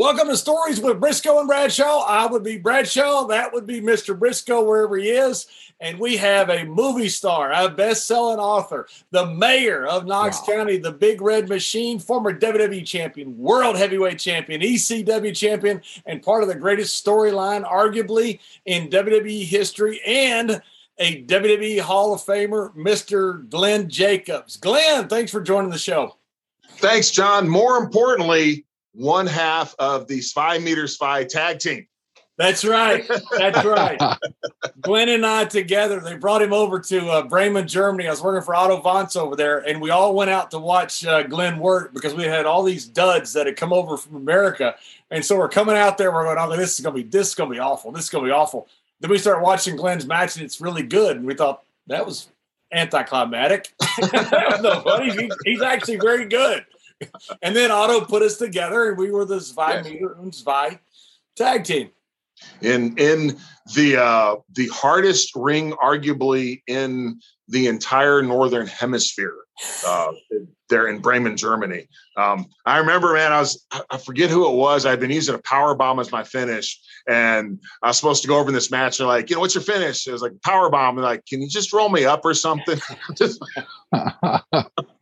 Welcome to Stories with Briscoe and Bradshaw. I would be Bradshaw. That would be Mr. Briscoe, wherever he is. And we have a movie star, a best selling author, the mayor of Knox wow. County, the Big Red Machine, former WWE champion, world heavyweight champion, ECW champion, and part of the greatest storyline, arguably, in WWE history, and a WWE Hall of Famer, Mr. Glenn Jacobs. Glenn, thanks for joining the show. Thanks, John. More importantly, one half of the Zwei Meter Zwei tag team. That's right. That's right. Glenn and I together, they brought him over to uh, Bremen, Germany. I was working for Otto Wanz over there, and we all went out to watch uh, Glenn work because we had all these duds that had come over from America. And so we're coming out there, we're going, oh, this is going to be, this is going to be awful. This is going to be awful. Then we start watching Glenn's match, and it's really good. And we thought, that was anticlimactic. no funny. He's, he's actually very good. and then Otto put us together, and we were the Zwei yes. Meter and Zwei tag team. In in the uh, the hardest ring, arguably in the entire northern hemisphere, uh, there in Bremen, Germany. Um, I remember, man, I was I forget who it was. I'd been using a power bomb as my finish, and I was supposed to go over in this match. They're like, you know, what's your finish? It was like power bomb. And like, can you just roll me up or something? just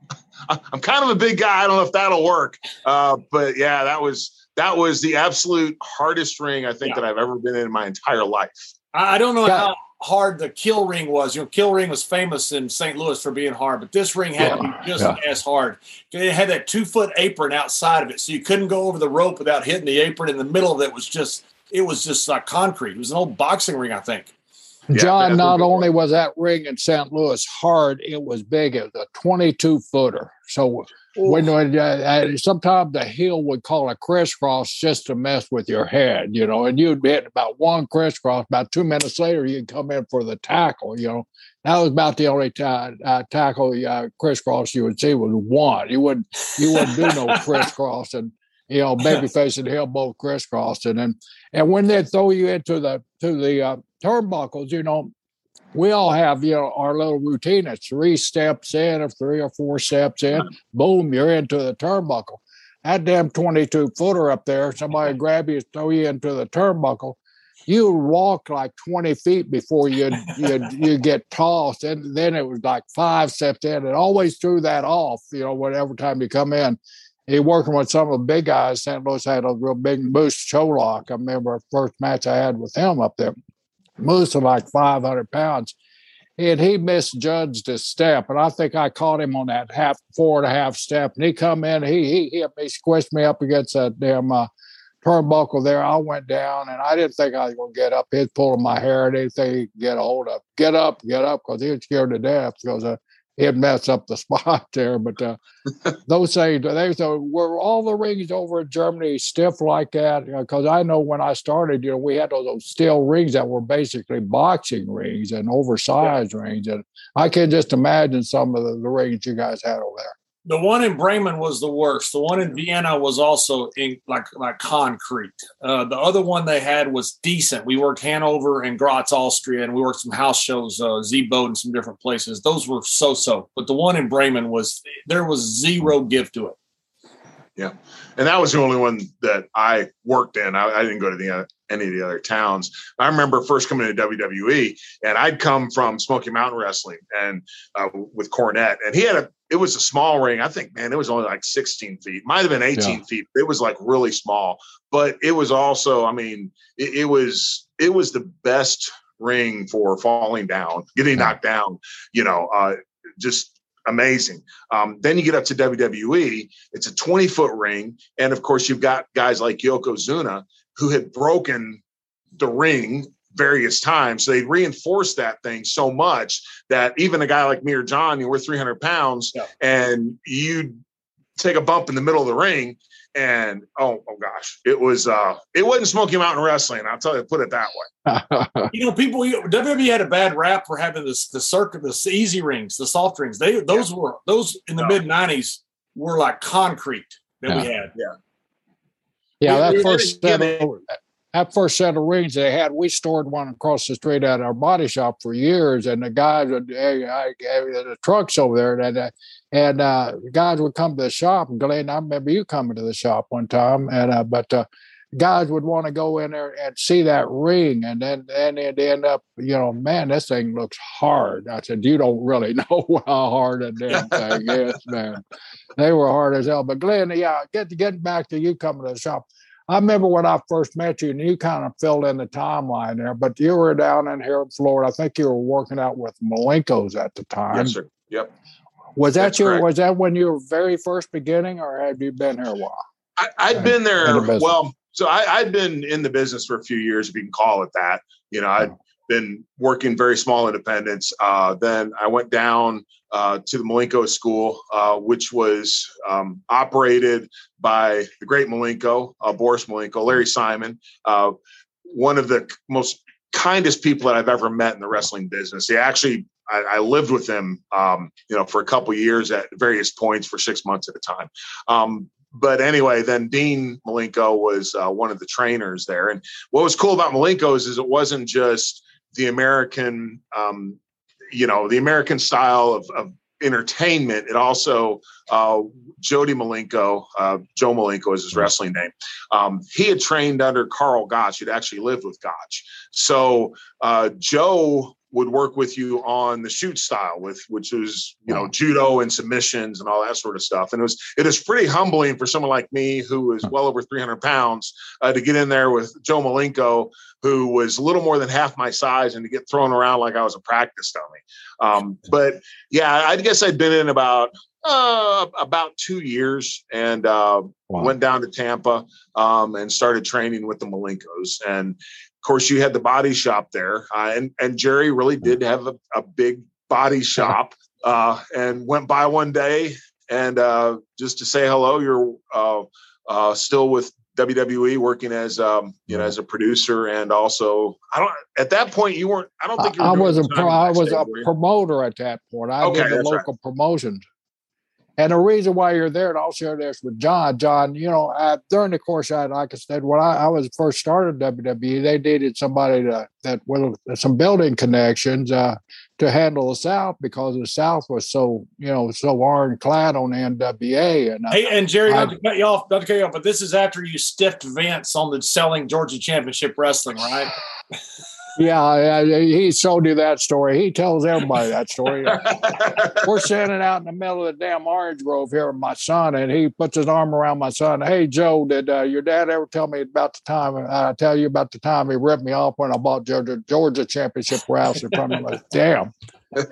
I'm kind of a big guy. I don't know if that'll work. Uh, but yeah, that was that was the absolute hardest ring I think yeah. that I've ever been in my entire life. I don't know yeah. how hard the Kiel ring was. You know, Kiel ring was famous in St. Louis for being hard, but this ring had yeah. to be just as hard. It had that two foot apron outside of it, so you couldn't go over the rope without hitting the apron. In the middle of it was just it was just like concrete. It was an old boxing ring, I think. John, not only was that ring in St. Louis hard, it was big. It was a 22 footer. So when uh, uh, sometimes the heel would call a crisscross just to mess with your head, you know, and you'd be hit about one crisscross. About two minutes later, you'd come in for the tackle, you know. That was about the only t- uh, tackle uh, crisscross you would see was one. You wouldn't you wouldn't do no crisscross and you know babyface and heel both crisscross and then and when they'd throw you into the to the uh, turnbuckles, you know, we all have, you know, our little routine. It's three steps in, or three or four steps in, uh-huh. boom, you're into the turnbuckle. That damn 22 footer up there, somebody grab you, throw you into the turnbuckle. You walk like 20 feet before you you you get tossed, and then it was like five steps in, and always threw that off. You know, whatever time you come in, he working with some of the big guys. St. Louis had a real big Moose Cholak. I remember the first match I had with him up there. Moose was like 500 pounds. And he misjudged his step. And I think I caught him on that half, four and a half step. And he come in, he, he hit me, squished me up against that damn uh, turnbuckle there. I went down and I didn't think I was going to get up. He's pulling my hair and anything he could get a hold of. Get up, get up, because he was scared to death because uh, he'd mess up the spot there. But uh, those things, they so were all the rings over in Germany stiff like that? Because you know, I know when I started, you know, we had those, those steel rings that were basically boxing rings and oversized yeah. rings, and I can just imagine some of the, the rings you guys had over there the one in Bremen was the worst. The one in Vienna was also in like like concrete. Uh, the other one they had was decent. We worked Hanover and Graz, Austria, and we worked some house shows, uh, in some different places. Those were so so. But the one in Bremen was there was zero give to it. Yeah, and that was the only one that I worked in. I, I didn't go to the any of the other towns. I remember first coming to WWE, and I'd come from Smoky Mountain Wrestling and uh, with Cornette, and he had a. It was a small ring. I think, man, it was only like 16 feet. Might have been 18 yeah. feet. It was like really small, but it was also. I mean, it, it was it was the best ring for falling down, getting knocked down. You know, uh, just amazing. Um, then you get up to WWE, it's a 20 foot ring. And of course, you've got guys like Yokozuna who had broken the ring various times. So they reinforced that thing so much that even a guy like me or John, you know, we're 300 pounds yeah. and you take a bump in the middle of the ring and oh, oh gosh, it was uh, it wasn't Smoky Mountain Wrestling. I'll tell you, put it that way. you know, people WWE had a bad rap for having this the circuit, the easy rings, the soft rings. They those yeah. were those in the mid '90s were like concrete that yeah. we had. Yeah. Yeah, that first set of, that first set of rings they had, we stored one across the street at our body shop for years, and the guys would, hey, I, the trucks over there, and uh, and uh, guys would come to the shop. And Glenn, I remember you coming to the shop one time, and uh, but uh, guys would want to go in there and see that ring, and then then it end up, you know, man, this thing looks hard. I said, you don't really know how hard that damn thing is, man. They were hard as hell. But Glenn, yeah, get getting back to you coming to the shop. I remember when I first met you, and you kind of filled in the timeline there. But you were down in here in Florida. I think you were working out with Malenko's at the time. Yes, sir. Yep. Was that That's your? Correct. Was that when you were very first beginning, or had you been here a while? I, had been there. The well, so I, had been in the business for a few years, if you can call it that. You know, I'd been working very small independents. Uh, then I went down uh, to the Malenko School, uh, which was um, operated by the great Malenko, uh, Boris Malenko, Larry Simon, uh, one of the most kindest people that I've ever met in the wrestling business. He actually, I, I lived with him, um, you know, for a couple years at various points for six months at a time. Um, but anyway, then Dean Malenko was uh, one of the trainers there. And what was cool about Malenko's is it wasn't just the American, um, you know, the American style of, of entertainment. It also uh, Jody Malenko, uh, Joe Malenko is his mm-hmm. wrestling name. Um, he had trained under Karl Gotch. He'd actually lived with Gotch. So uh, Joe would work with you on the shoot style with which was you know judo and submissions and all that sort of stuff. And it was it is pretty humbling for someone like me who is well over 300 pounds uh, to get in there with joe malenko who was a little more than half my size and to get thrown around like i was a practice dummy. Um, but yeah i guess i'd been in about uh, about two years and uh, wow. went down to tampa um, and started training with the malenkos. And course, you had the body shop there, uh, and and Jerry really did have a, a big body shop. Uh, and went by one day and uh, just to say hello. You're uh, uh, still with WWE, working as um, you know as a producer, and also I don't. At that point, you weren't. I don't think you. I was a pro, I was a promoter at that point. I okay, did the local right. promotions. And the reason why you're there, and I'll share this with John. John, you know, I, during the course, I like I said, when I, I was first started WWE, they needed somebody to, that with some building connections uh, to handle the South because the South was so, you know, so ironclad on the NWA. And hey, and Jerry, I, not to cut you off, not to cut you off, but this is after you stiffed Vince on the selling Georgia Championship Wrestling, right? Yeah, he told you that story. He tells everybody that story. We're standing out in the middle of the damn orange grove here with my son, and he puts his arm around my son. Hey, Joe, did uh, your dad ever tell me about the time? I uh, tell you about the time he ripped me off when I bought Georgia Georgia championship wrestling from him. Like, damn.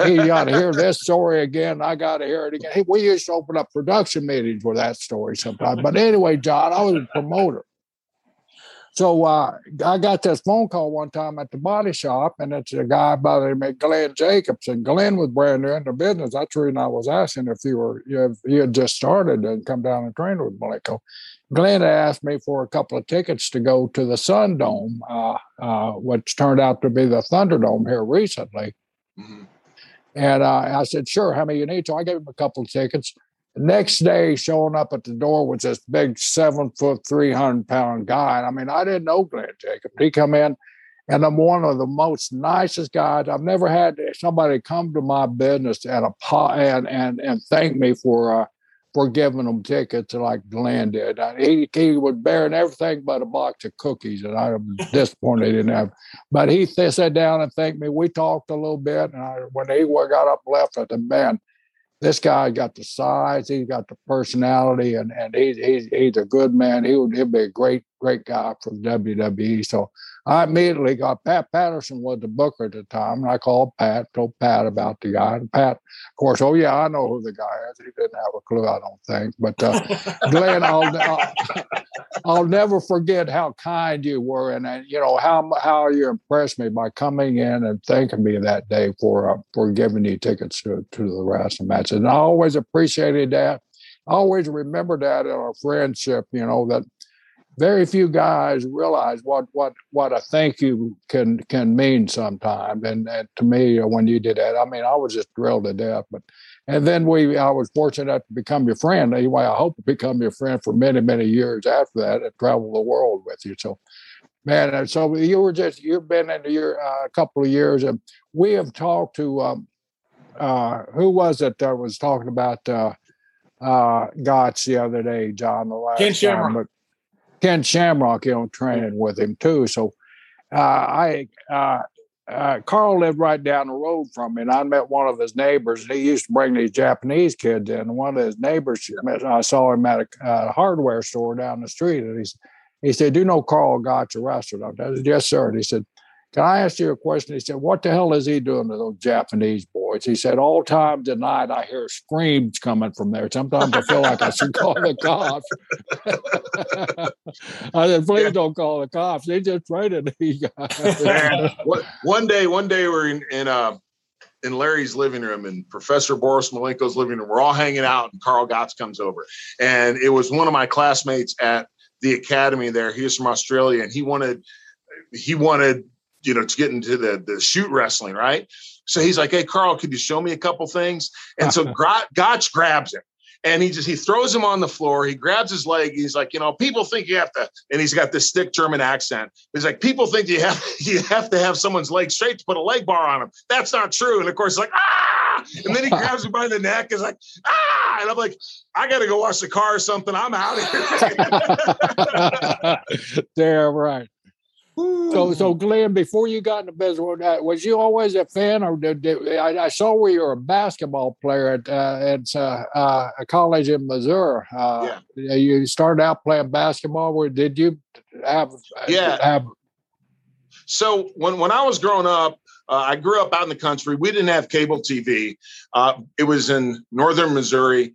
he got to hear this story again. I got to hear it again. Hey, we used to open up production meetings with that story sometimes. But anyway, John, I was a promoter. So uh, I got this phone call one time at the body shop, and it's a guy by the name of Glenn Jacobs. And Glenn was brand new in the business. That's the reason I was asking if you were if you had just started and come down and train with Malenko. Glenn asked me for a couple of tickets to go to the Sun Dome, uh, uh, which turned out to be the Thunderdome here recently. Mm-hmm. And uh, I said, sure, how many you need? So I gave him a couple of tickets. The next day, showing up at the door was this big seven foot, 300 pound guy. And I mean, I didn't know Glenn Jacob. He come in, and I'm one of the most nicest guys. I've never had somebody come to my business and and and and thank me for uh, for giving them tickets like Glenn did. He he was bearing everything but a box of cookies, and I'm disappointed he didn't have. But he sat down and thanked me. We talked a little bit, and I, when he got up left, I said, "Man." This guy got the size, he's got the personality, and and he's he's he's a good man. He would he'd be a great great guy for WWE. So I immediately got Pat Patterson was the booker at the time, and I called Pat, told Pat about the guy. And Pat, of course, oh yeah, I know who the guy is. He didn't have a clue, I don't think. But uh, Glenn, I'll, I'll, I'll never forget how kind you were, and uh, you know how how you impressed me by coming in and thanking me that day for uh, for giving me tickets to to the wrestling matches. And I always appreciated that. I always remember that in our friendship, you know, that very few guys realize what what what a thank you can can mean sometimes. And, and to me, uh, when you did that, I mean, I was just thrilled to death. But and then we, I was fortunate to become your friend. Anyway, I hope to become your friend for many many years after that and travel the world with you. So, man, so you were just you've been in your uh, a couple of years, and we have talked to um, uh, who was it that was talking about uh, uh, Gotch the other day, John? The last Ken Shamrock. Ken Shamrock, you know, training with him too. So uh, I, uh, uh, Karl lived right down the road from me, and I met one of his neighbors. And he used to bring these Japanese kids in. And one of his neighbors, I saw him at a, a hardware store down the street, and he, he said, "Do you know Karl Gotch, a wrestler?" I said, "Yes, sir." And he said, can I ask you a question? He said, What the hell is he doing to those Japanese boys? He said, All times of night, I hear screams coming from there. Sometimes I feel like I should call the cops. I said, Please yeah. don't call the cops. They just traded these guys. One day, one day we're in, in, uh, in Larry's living room and Professor Boris Malenko's living room. We're all hanging out, and Karl Gotch comes over. And it was one of my classmates at the academy there. He was from Australia, and he wanted he wanted you know, to get into the the shoot wrestling, right? So he's like, "Hey, Karl, could you show me a couple things?" And so Gotch grabs him, and he just he throws him on the floor. He grabs his leg. He's like, you know, people think you have to, and he's got this thick German accent. He's like, people think you have you have to have someone's leg straight to put a leg bar on him. That's not true. And of course, like ah, and then he grabs him by the neck. Is like ah, and I'm like, I got to go wash the car or something. I'm out of here. Damn right. So, so Glenn, before you got into business, was you always a fan, or did, did I, I, saw where you were a basketball player at uh, at uh, uh, a college in Missouri? Uh, yeah. You started out playing basketball. Where did you have? Yeah. Have, so when when I was growing up, uh, I grew up out in the country. We didn't have cable TV. Uh, it was in northern Missouri.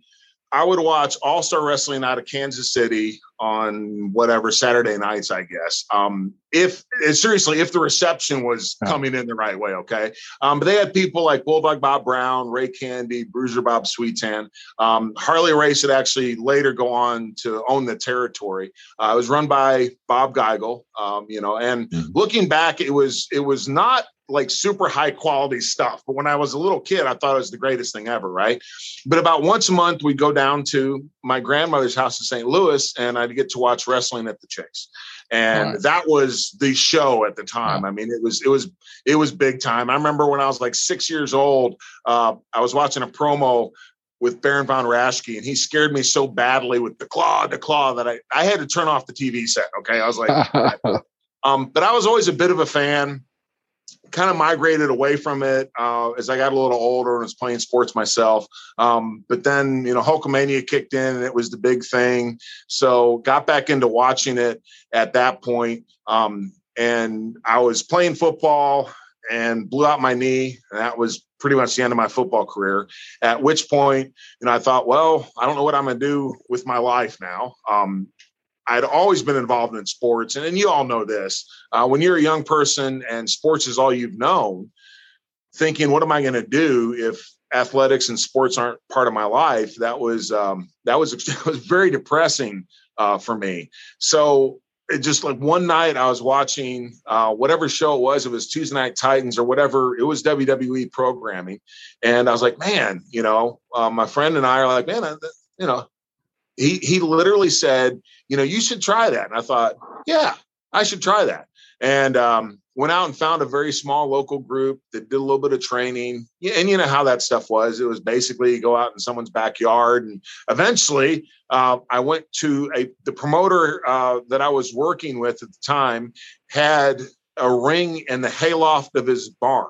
I would watch All Star Wrestling out of Kansas City on whatever Saturday nights, I guess. Um, if eh, seriously, if the reception was coming in the right way, okay. Um, but they had people like Bulldog Bob Brown, Ray Candy, Bruiser Bob Sweetan. Um, Harley Race would actually later go on to own the territory. Uh, it was run by Bob Geigel, um, you know. And mm-hmm. looking back, it was it was not like super high quality stuff. But when I was a little kid, I thought it was the greatest thing ever, right? But about once a month, we'd go down to my grandmother's house in St. Louis and I'd get to watch wrestling at the Chase. And right. that was the show at the time. I mean, it was it was it was big time. I remember when I was like six years old, uh, I was watching a promo with Baron von Raschke, and he scared me so badly with the claw, the claw that I, I had to turn off the TV set. Okay. I was like, um, but I was always a bit of a fan kind of migrated away from it uh, as I got a little older and was playing sports myself. Um, but then, you know, Hulkamania kicked in and it was the big thing. So got back into watching it at that point. Um, and I was playing football and blew out my knee. And that was pretty much the end of my football career. At which point, you know, I thought, well, I don't know what I'm going to do with my life now. Um, I'd always been involved in sports, and, and you all know this. Uh, when you're a young person and sports is all you've known, thinking, "What am I going to do if athletics and sports aren't part of my life?" That was um, that was that was very depressing uh, for me. So it just like one night I was watching uh, whatever show it was. It was Tuesday Night Titans or whatever. It was WWE programming, and I was like, "Man, you know," uh, my friend and I are like, "Man, I, you know." He he literally said, you know, you should try that. And I thought, yeah, I should try that. And um, went out and found a very small local group that did a little bit of training. And you know how that stuff was. It was basically go out in someone's backyard. And eventually, uh, I went to a the promoter uh, that I was working with at the time had a ring in the hayloft of his barn.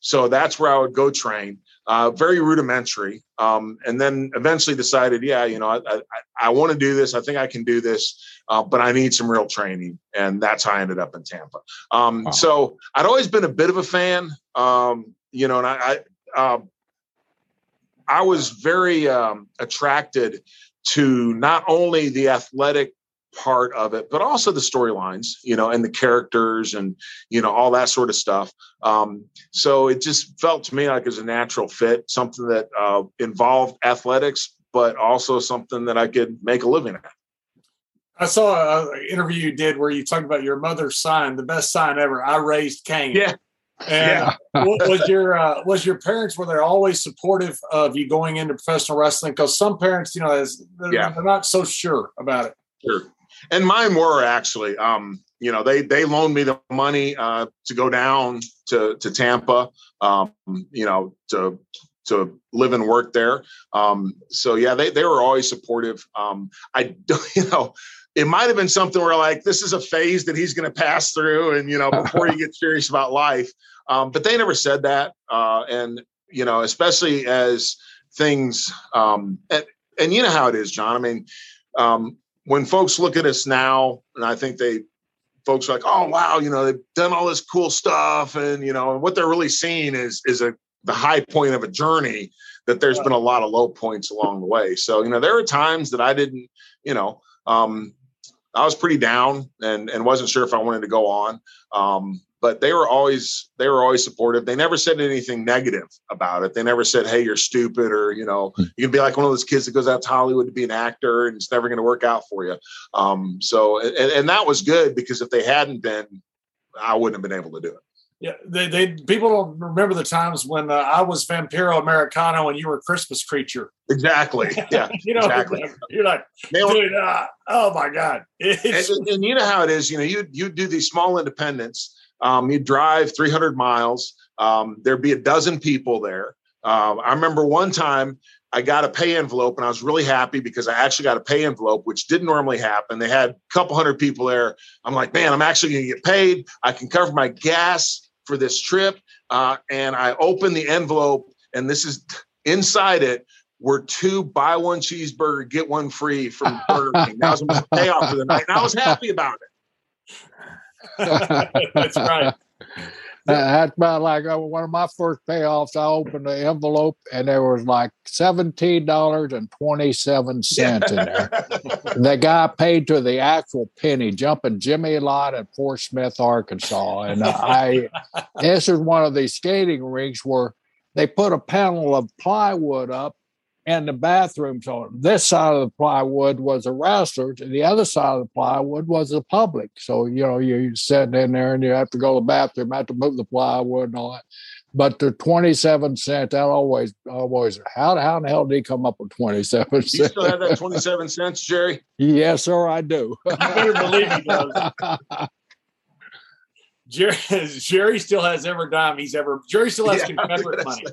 So that's where I would go train uh, very rudimentary. Um, and then eventually decided, yeah, you know, I, I, I want to do this. I think I can do this, uh, but I need some real training. And that's how I ended up in Tampa. Um, wow. So I'd always been a bit of a fan, um, you know, and I, I, uh, I was very um, attracted to not only the athletic part of it, but also the storylines, you know, and the characters and, you know, all that sort of stuff. Um, so it just felt to me like it was a natural fit, something that uh, involved athletics, but also something that I could make a living at. I saw an interview you did where you talked about your mother's sign, the best sign ever. I raised Cain. Yeah. And yeah. was your uh, was your parents were they always supportive of you going into professional wrestling? Because some parents, you know, they're, yeah. they're not so sure about it. Sure. And mine were actually. Um, you know, they they loaned me the money uh, to go down to to Tampa. Um, you know, to to live and work there. Um, so yeah, they they were always supportive. Um, I you know it might have been something where like this is a phase that he's going to pass through and you know before he gets serious about life um, but they never said that uh, and you know especially as things um, and, and you know how it is john i mean um, when folks look at us now and i think they folks are like oh wow you know they've done all this cool stuff and you know what they're really seeing is is a the high point of a journey that there's been a lot of low points along the way. So you know there are times that i didn't you know um, I was pretty down and and wasn't sure if I wanted to go on. Um, but they were always they were always supportive. They never said anything negative about it. They never said, "Hey, you're stupid," or you know, hmm. you can be like one of those kids that goes out to Hollywood to be an actor and it's never going to work out for you. Um, so and, and that was good because if they hadn't been, I wouldn't have been able to do it. Yeah, they, they people don't remember the times when uh, I was Vampiro Americano and you were Christmas Creature. Exactly. Yeah. you know, exactly. You're like, dude, uh, oh my god. And, and, you know how it is. You know, you you do these small independents. Um, you drive 300 miles. Um, there'd be a dozen people there. Um, I remember one time I got a pay envelope and I was really happy because I actually got a pay envelope, which didn't normally happen. They had a couple hundred people there. I'm like, man, I'm actually going to get paid. I can cover my gas for this trip. Uh, and I opened the envelope, and this is inside it were two buy one cheeseburger, get one free from Burger King. That was my payoff for the night. And I was happy about it. That's right. That's about like uh, one of my first payoffs. I opened the envelope and there was like seventeen dollars and twenty seven cents in there. the guy paid to the actual penny, jumping Jimmy Lott at Fort Smith, Arkansas. And I, this is one of these skating rinks where they put a panel of plywood up and the bathrooms on this side of the plywood was a wrestlers, and the other side of the plywood was the public. So you know you're sitting in there and you have to go to the bathroom, have to move the plywood and all that. But the twenty-seven cent, that always, always. How how the hell did he come up with twenty-seven cents? You still have that twenty-seven cents, Jerry? Yes, sir, I do. I better believe he does. Jerry, Jerry still has every dime he's ever. Jerry still has yeah, Confederate money.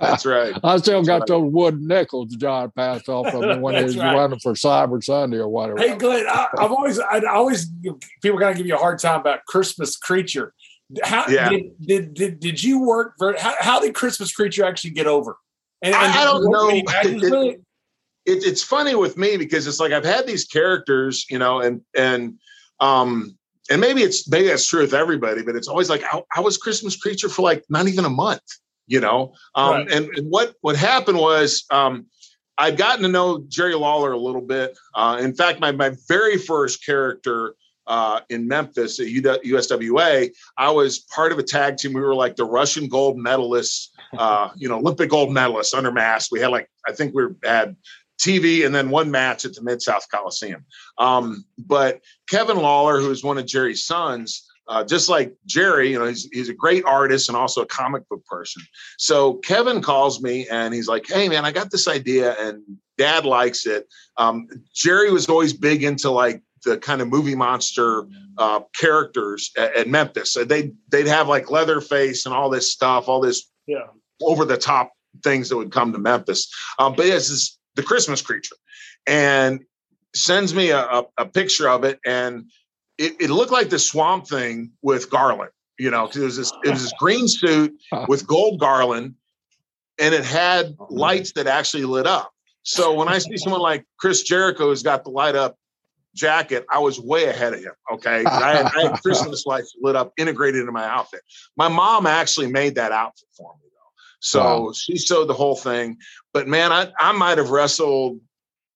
That's right. I still That's got right. those wooden nickels John passed off of me when he was right. running for Cyber Sunday or whatever. Hey, Glenn, I, have always, I always, people kind of give you a hard time about Christmas Creature. How yeah. did, did, did did you work? For, how, how did Christmas Creature actually get over? And, and I don't know. It, really? it, it's funny with me because it's like I've had these characters, you know, and and um and maybe it's maybe that's true with everybody, but it's always like I, I was Christmas creature for like not even a month, you know. Um, right. and, and, what what happened was um, I'd gotten to know Jerry Lawler a little bit. Uh, in fact, my my very first character uh, in Memphis at USWA, I was part of a tag team. We were like the Russian gold medalists, uh, you know, Olympic gold medalists under mask. We had like I think we had TV and then one match at the Mid South Coliseum. Um, but Kevin Lawler, who is one of Jerry's sons, uh, just like Jerry, you know, he's, he's a great artist and also a comic book person. So Kevin calls me and he's like, "Hey, man, I got this idea and Dad likes it." Um, Jerry was always big into like the kind of movie monster uh, characters at, at Memphis. So they they'd have like Leatherface and all this stuff, all this yeah. over the top things that would come to Memphis. Um, but it's this the Christmas creature, and sends me a, a, a picture of it, and it, it, looked like the Swamp Thing with garland. You know, it was this it was this green suit with gold garland, and it had oh, lights that actually lit up. So when I see someone like Chris Jericho who's got the light up jacket, I was way ahead of him. Okay. I had, I had, Christmas lights lit up integrated into my outfit. My mom actually made that outfit for me. So wow. she sewed the whole thing. But man, I, I might have wrestled,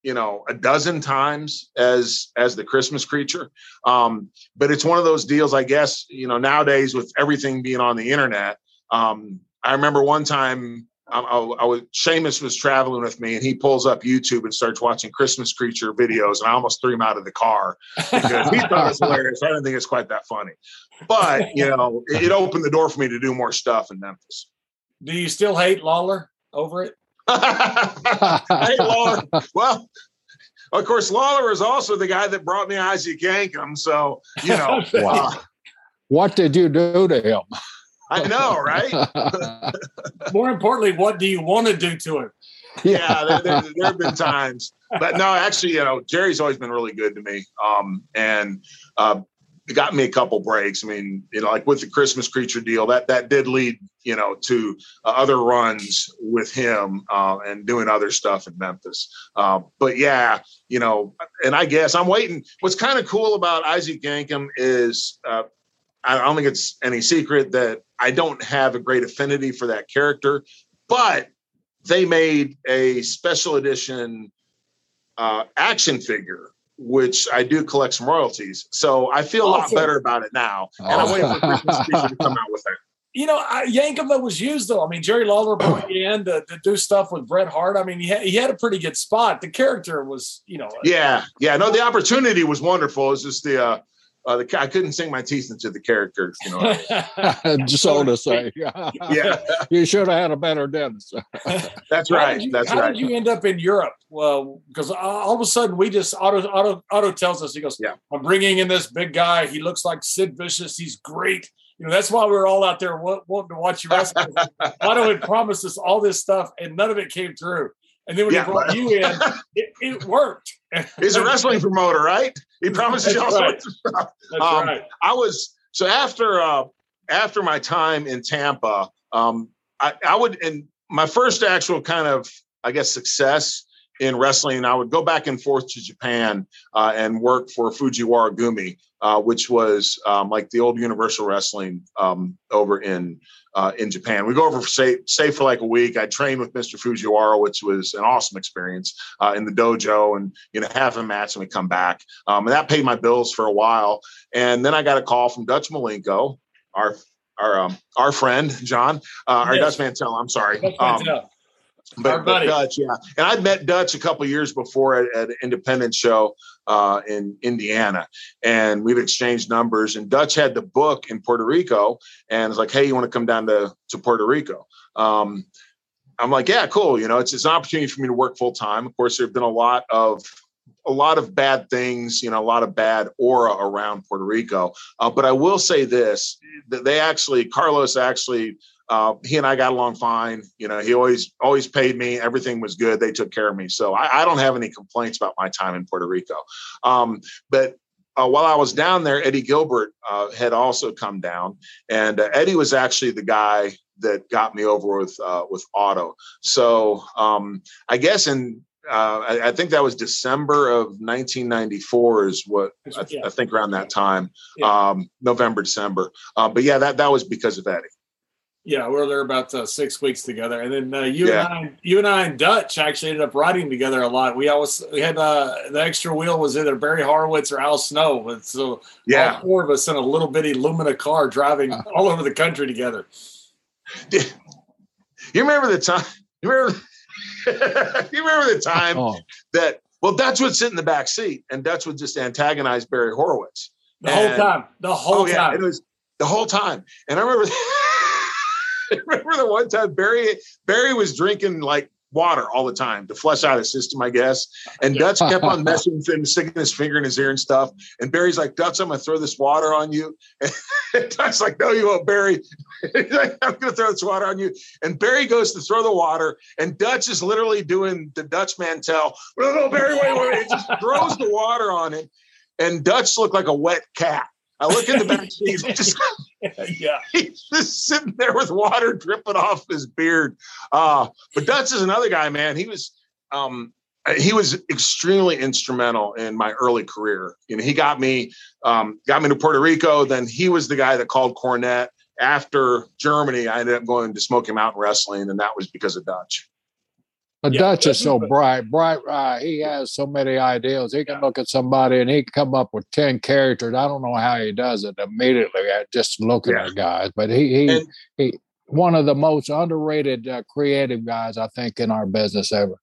you know, a dozen times as as the Christmas creature. Um, but it's one of those deals, I guess, you know, nowadays with everything being on the internet. Um, I remember one time I, I, was Sheamus was traveling with me, and he pulls up YouTube and starts watching Christmas creature videos, and I almost threw him out of the car because he thought it was hilarious. I didn't think it's quite that funny, but you know, it, it, opened the door for me to do more stuff in Memphis. Do you still hate Lawler over it? hey, Lawler. Well, of course, Lawler is also the guy that brought me Isaac Yankem. So, you know. wow. What did you do to him? I know, right? More importantly, what do you want to do to him? yeah, there, there, there, have been times, but no, actually, you know, Jerry's always been really good to me. Um, and uh, it got me a couple breaks. I mean, you know, like with the Christmas creature deal, that that did lead, you know, to uh, other runs with him uh, and doing other stuff in Memphis. Uh, but yeah, you know, and I guess I'm waiting. What's kind of cool about Isaac Yankem is uh, I don't think it's any secret that I don't have a great affinity for that character, but they made a special edition uh, action figure which I do collect some royalties. So I feel a lot better about it now. And I'm waiting for Christmas to come out with it. You know, I, Yankovic was used though. I mean, Jerry Lawler brought in to, to, do stuff with Bret Hart. I mean, he had, he had a pretty good spot. The character was, you know. Yeah, yeah. No, the opportunity was wonderful. It's just the uh, uh, the, I couldn't sink my teeth into the characters, you know. Just so to say, yeah, you should have had a better dentist. That's right. You, That's how right. did you end up in Europe? Well, because all of a sudden we just Otto Otto Otto tells us he goes, "Yeah, I'm bringing in this big guy. He looks like Sid Vicious. He's great." You know, that's why we are all out there wanting to watch you wrestle. Otto had promised us all this stuff, and none of it came through. And then when yeah, he brought you in, it, it worked. He's a wrestling promoter, right? He promises you all right. sorts of stuff. That's um, right. I was so after uh, after my time in Tampa, um, I, I would and my first actual kind of I guess success in wrestling, I would go back and forth to Japan uh, and work for Fujiwara Gumi, uh, which was um, like the old Universal Wrestling um, over in uh, in Japan. We go over for stay, stay for like a week. I trained with Mr. Fujiwara, which was an awesome experience uh, in the dojo, and you know have a match and we come back. Um, and that paid my bills for a while. And then I got a call from Dutch Malenko, our our um, our friend John, uh, yes. or Dutch Mantell. I'm sorry. Um, but, but, Dutch, yeah. And I'd met Dutch a couple years before at, at, an independent show uh, in Indiana, and we've exchanged numbers. And Dutch had the book in Puerto Rico, and was like, "Hey, you want to come down to to Puerto Rico?" Um, I'm like, "Yeah, cool." You know, it's, it's an opportunity for me to work full time. Of course, there have been a lot of a lot of bad things, you know, a lot of bad aura around Puerto Rico. Uh, but I will say this: that they actually, Carlos actually uh, he and I got along fine. You know, he always always paid me. Everything was good. They took care of me. So I, I don't have any complaints about my time in Puerto Rico. Um, but uh, while I was down there, Eddie Gilbert uh, had also come down, and uh, Eddie was actually the guy that got me over with uh, with Otto. So um, I guess in uh, I, I, think that was December of 1994 is what I, th- I think around that time, yeah. um, November, December. Uh, but yeah, that that was because of Eddie. Yeah, we were there about uh, six weeks together, and then uh, you yeah. and I, you and I and Dutch actually ended up riding together a lot. We always we had uh, the extra wheel was either Barry Horowitz or Al Snow, but so yeah, all four of us in a little bitty Lumina car driving all over the country together. You remember the time? You remember? you remember the time oh. that? Well, Dutch would sit in the back seat, and Dutch would just antagonize Barry Horowitz the and, whole time. The whole oh, yeah, time. It was the whole time, and I remember. remember the one time Barry Barry was drinking like water all the time to flush out his system, I guess. And Dutch kept on messing with him, sticking his finger in his ear and stuff. And Barry's like, Dutch, I'm gonna throw this water on you. And Dutch's like, No, you won't, Barry. like, I'm gonna throw this water on you. And Barry goes to throw the water, and Dutch is literally doing the Dutch Mantell. No, no, Barry, wait, wait, wait. He just throws the water on him. And Dutch looked like a wet cat. I look in the back seat. Just, yeah, he's just sitting there with water dripping off his beard. Uh, but Dutch is another guy, man. He was um, he was extremely instrumental in my early career. You know, he got me um, got me to Puerto Rico. Then he was the guy that called Cornette. After Germany, I ended up going to Smoky Mountain Wrestling, and that was because of Dutch. But yeah, Dutch is so bright, bright. Uh, he has so many ideas. He can yeah. look at somebody and he can come up with ten characters. I don't know how he does it immediately. Just looking yeah. at guys, but he he, and, he one of the most underrated uh, creative guys I think in our business ever.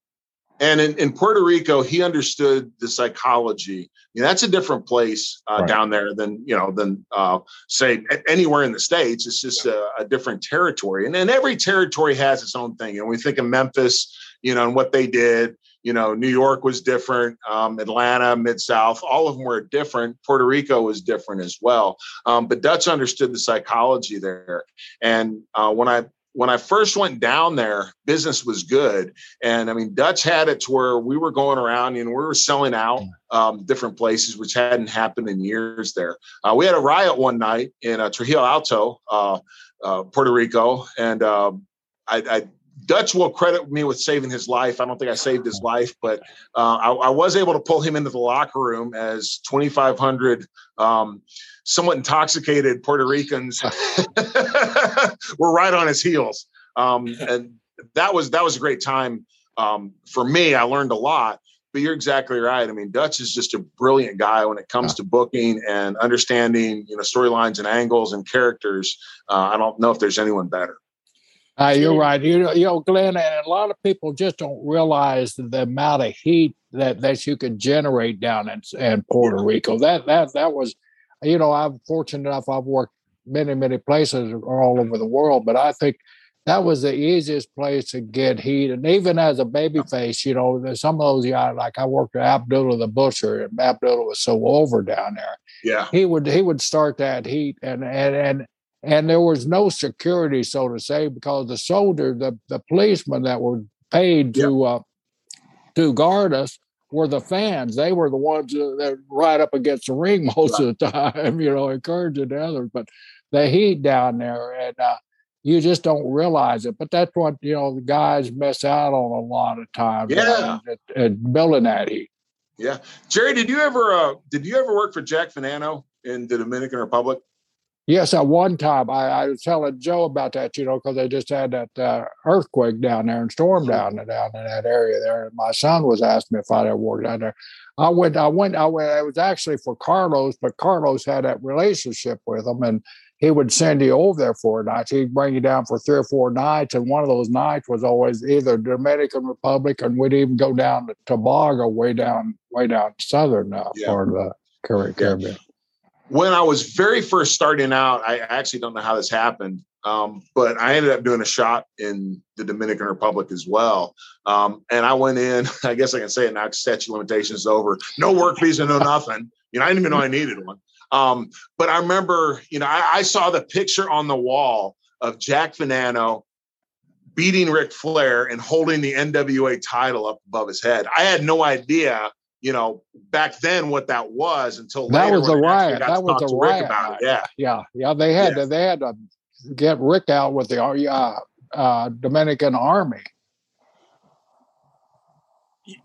And in, in Puerto Rico, he understood the psychology. You know, that's a different place uh, right. down there than you know than uh, say anywhere in the states. It's just a, a different territory, and then every territory has its own thing. And we think of Memphis, you know, and what they did. You know, New York was different, um, Atlanta, Mid South, all of them were different. Puerto Rico was different as well. Um, but Dutch understood the psychology there. And uh, when I when I first went down there, business was good. And I mean, Dutch had it to where we were going around and we were selling out um, different places, which hadn't happened in years there. Uh, we had a riot one night in uh, Trujillo Alto, uh, uh Puerto Rico. And um, I, I, Dutch will credit me with saving his life. I don't think I saved his life, but uh, I, I, was able to pull him into the locker room as 2,500 um, somewhat intoxicated Puerto Ricans were right on his heels. Um, and that was that was a great time um, for me. I learned a lot. But you're exactly right. I mean, Dutch is just a brilliant guy when it comes to booking and understanding, you know, storylines and angles and characters. Uh, I don't know if there's anyone better. Uh, you're right. You know, you know, Glenn, and a lot of people just don't realize the amount of heat that that you could generate down in, in Puerto Rico. That that that was you know, I'm fortunate enough, I've worked many, many places all over the world, but I think that was the easiest place to get heat. And even as a baby face, you know, some of those guys, like I worked with Abdullah the Butcher, and Abdullah was so over down there. Yeah. He would he would start that heat and and and and there was no security, so to say, because the soldier, the the policemen that were paid to uh, to guard us were the fans. They were the ones that right up against the ring most of the time, you know, encouraging the others. But the heat down there, and uh, you just don't realize it. But that's what you know the guys miss out on a lot of times. Yeah, at, at building that heat. Yeah, Jerry, did you ever uh, did you ever work for Jack Veneno in the Dominican Republic? Yes, at one time I, I was telling Joe about that, you know, because they just had that uh, earthquake down there and storm down down in that area there. And my son was asking me if I'd ever worked down there. I went, I went, I went. It was actually for Carlos, but Carlos had that relationship with him, and he would send you over there for a night. He'd bring you down for three or four nights, and one of those nights was always either Dominican Republic, and we'd even go down to Tobago, way down, way down southern uh, yeah. part of the Caribbean. Yeah when I was very first starting out, I actually don't know how this happened, um, but I ended up doing a shot in the Dominican Republic as well. Um, and I went in, I guess I can say it now, statute limitations over. No work visa, no nothing. You know, I didn't even know I needed one. Um, but I remember, you know, I, I, saw the picture on the wall of Jack Veneno beating Ric Flair and holding the NWA title up above his head. I had no idea you know, back then what that was until that was a riot. That was a riot. About it. Yeah, yeah, yeah. They had yeah. to they had to get Rick out with the uh, uh, Dominican Army.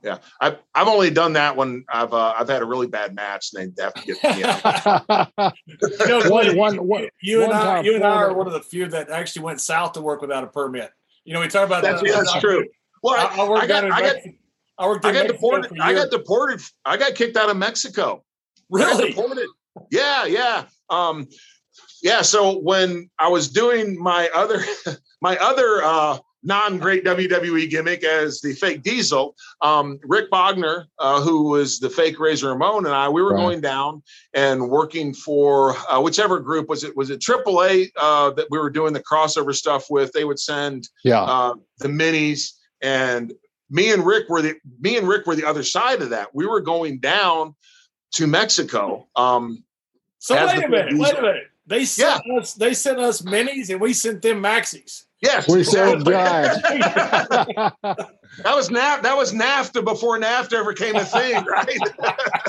Yeah, I've I've only done that when I've uh, I've had a really bad match and they have to get me out. you, know, one, one, one, you and I, you and I are one of the few that actually went south to work without a permit. You know, we talk about that's, that. That's true. Well, I, I, I got, I got, I worked. I got deported. I got deported. I got kicked out of Mexico. Really? Yeah, yeah. Um, yeah. So when I was doing my other, my other uh, non-great WWE gimmick as the fake Diesel, um, Rick Bognar, uh, who was the fake Razor Ramon, and I, we were right. going down and working for uh, whichever group was it? Was it AAA uh, that we were doing the crossover stuff with? They would send yeah. Uh, the minis and me and Rick were the me and Rick were the other side of that. We were going down to Mexico. Um, so wait a minute, wait a minute. They sent yeah. us they sent us minis and we sent them maxis. Yes, we sent giants. that was NAF- that was NAFTA before NAFTA ever came a thing, right?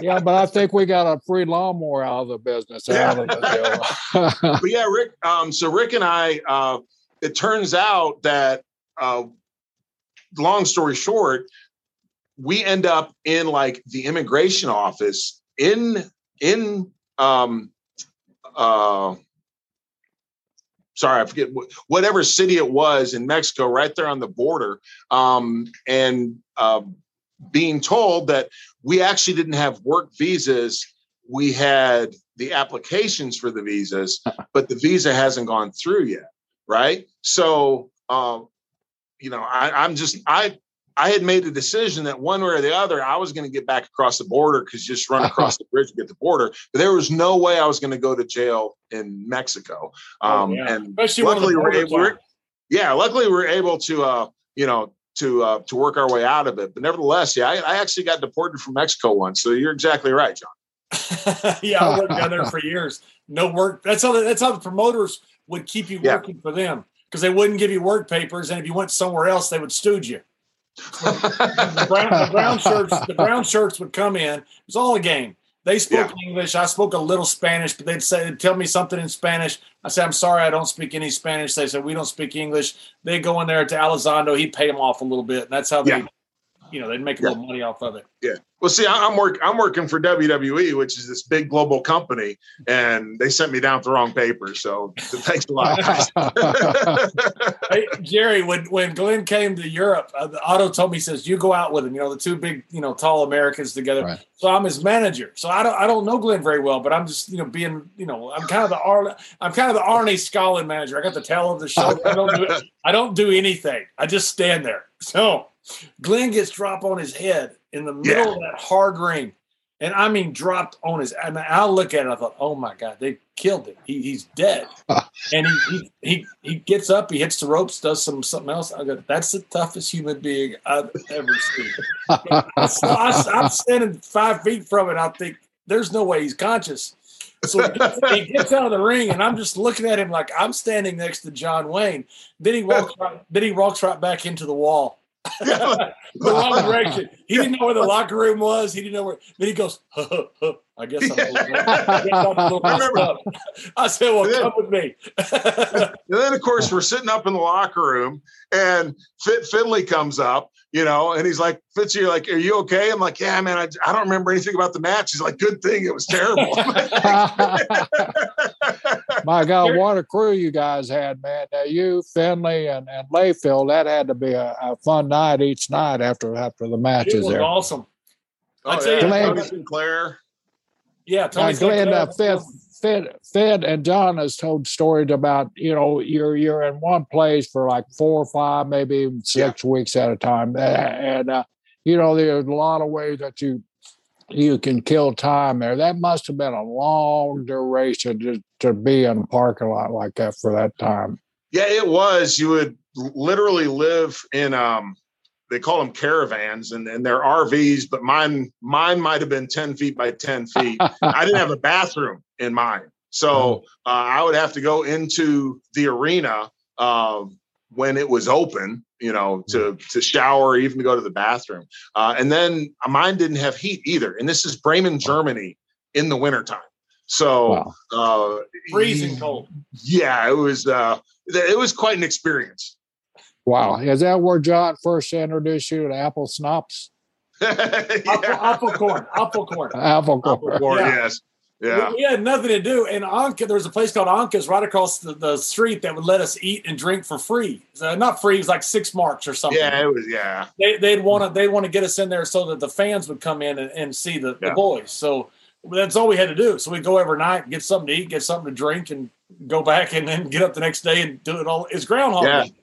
yeah, but I think we got a free lawnmower out of the business. Yeah. Of the but yeah, Rick. Um, so Rick and I, uh, it turns out that uh, long story short, we end up in like the immigration office in in um uh sorry i forget whatever city it was in mexico right there on the border um and uh, being told that we actually didn't have work visas we had the applications for the visas but the visa hasn't gone through yet right? So, um, you know, I, I'm just I I had made a decision that one way or the other, I was going to get back across the border because just run across the bridge to get the border. But there was no way I was going to go to jail in Mexico. Oh, Um, yeah. And Especially one of the luckily, we're able, we're, yeah, luckily we're able to, uh, you know, to uh, to work our way out of it. But nevertheless, yeah, I, I actually got deported from Mexico once. So you're exactly right, John. yeah, I worked down there for years. No work. That's how that's how the promoters would keep you Yeah. working for them because they wouldn't give you work papers, and if you went somewhere else, they would stooge you. the, brown, the brown shirts, the brown shirts would come in. It was all a game. They spoke English. I spoke a little Spanish, but they'd say, they'd tell me something in Spanish. I said, I'm sorry, I don't speak any Spanish. They said, we don't speak English. They go in there to Elizondo. He'd pay them off a little bit. And that's how they, Yeah. You know, they'd make a Yeah. little money off of it. Yeah. Well, see, I- I'm work I'm working for WWE, which is this big global company, and they sent me down with the wrong paper. So thanks a lot. hey, Jerry, when when Glenn came to Europe, uh, the Otto told me he says you go out with him. You know the two big, you know, tall Americans together. Right. So I'm his manager. So I don't I don't know Glenn very well, but I'm just you know being you know I'm kind of the Ar- I'm kind of the Arnie Skaaland manager. I got the tail of the show. I don't do I don't do anything. I just stand there. So Glenn gets dropped on his head in the middle Yeah. of that hard ring. And I mean, dropped on his. I mean, I look at it. I thought, "Oh my God, they killed him. He, he's dead." and he, he he he gets up, he hits the ropes, does some something else. I go, that's the toughest human being I've ever seen. So I, am standing five feet from it. I think there's no way he's conscious. So he gets, he gets out of the ring, and I'm just looking at him like I'm standing next to John Wayne. Then he walks right, then he walks right back into the wall. the wrong direction. He didn't know where the locker room was. He didn't know where. Then he goes, huh, huh. I guess I'm a little, I guess I'm a little I remember- I said, well, then- come with me. And then, of course, we're sitting up in the locker room, and Fit Finlay comes up, you know, and he's like, Fitzy, you're like, are you okay? I'm like, yeah, man, I, I don't remember anything about the match. He's like, good thing it was terrible. My God, what a crew you guys had, man. Now you, Finlay, and, and Layfield, that had to be a, a fun night each night after after the it matches was there. awesome. I oh, tell you, yeah. Glenn- Tony St. Clair. Yeah, Now, Tony Glenn, uh, St. Clair- Fed, Fed, Fed, and John has told stories about you know you're you're in one place for like four or five, maybe even six weeks at a time, and uh, you know there's a lot of ways that you you can kill time there. That must have been a long duration to, to be in a parking lot like that for that time. Yeah, it was. You would literally live in um they call them caravans and, and they're RVs, but mine mine might have been 10 feet by 10 feet. I didn't have a bathroom in mine. So uh, I would have to go into the arena um, when it was open, you know, to to shower, even to go to the bathroom. Uh, and then mine didn't have heat either. And this is Bremen, Germany in the wintertime. So Wow. uh, freezing cold. yeah, it was uh it was quite an experience. Wow, is that where John first introduced you to apple schnapps? Apple, yeah. apple corn, apple corn. Apple Apple corn. corn, Yeah. yes. Yeah. We, we had nothing to do. And Anka, there was a place called Anka's right across the, the street that would let us eat and drink for free. So not free, it was like six marks or something. Yeah, it was yeah. They, they'd want to they want to get us in there so that the fans would come in and, and see the, the boys. So that's all we had to do. So we'd go every night, get something to eat, get something to drink, and go back and then get up the next day and do it all. It's Groundhog Yeah. Day.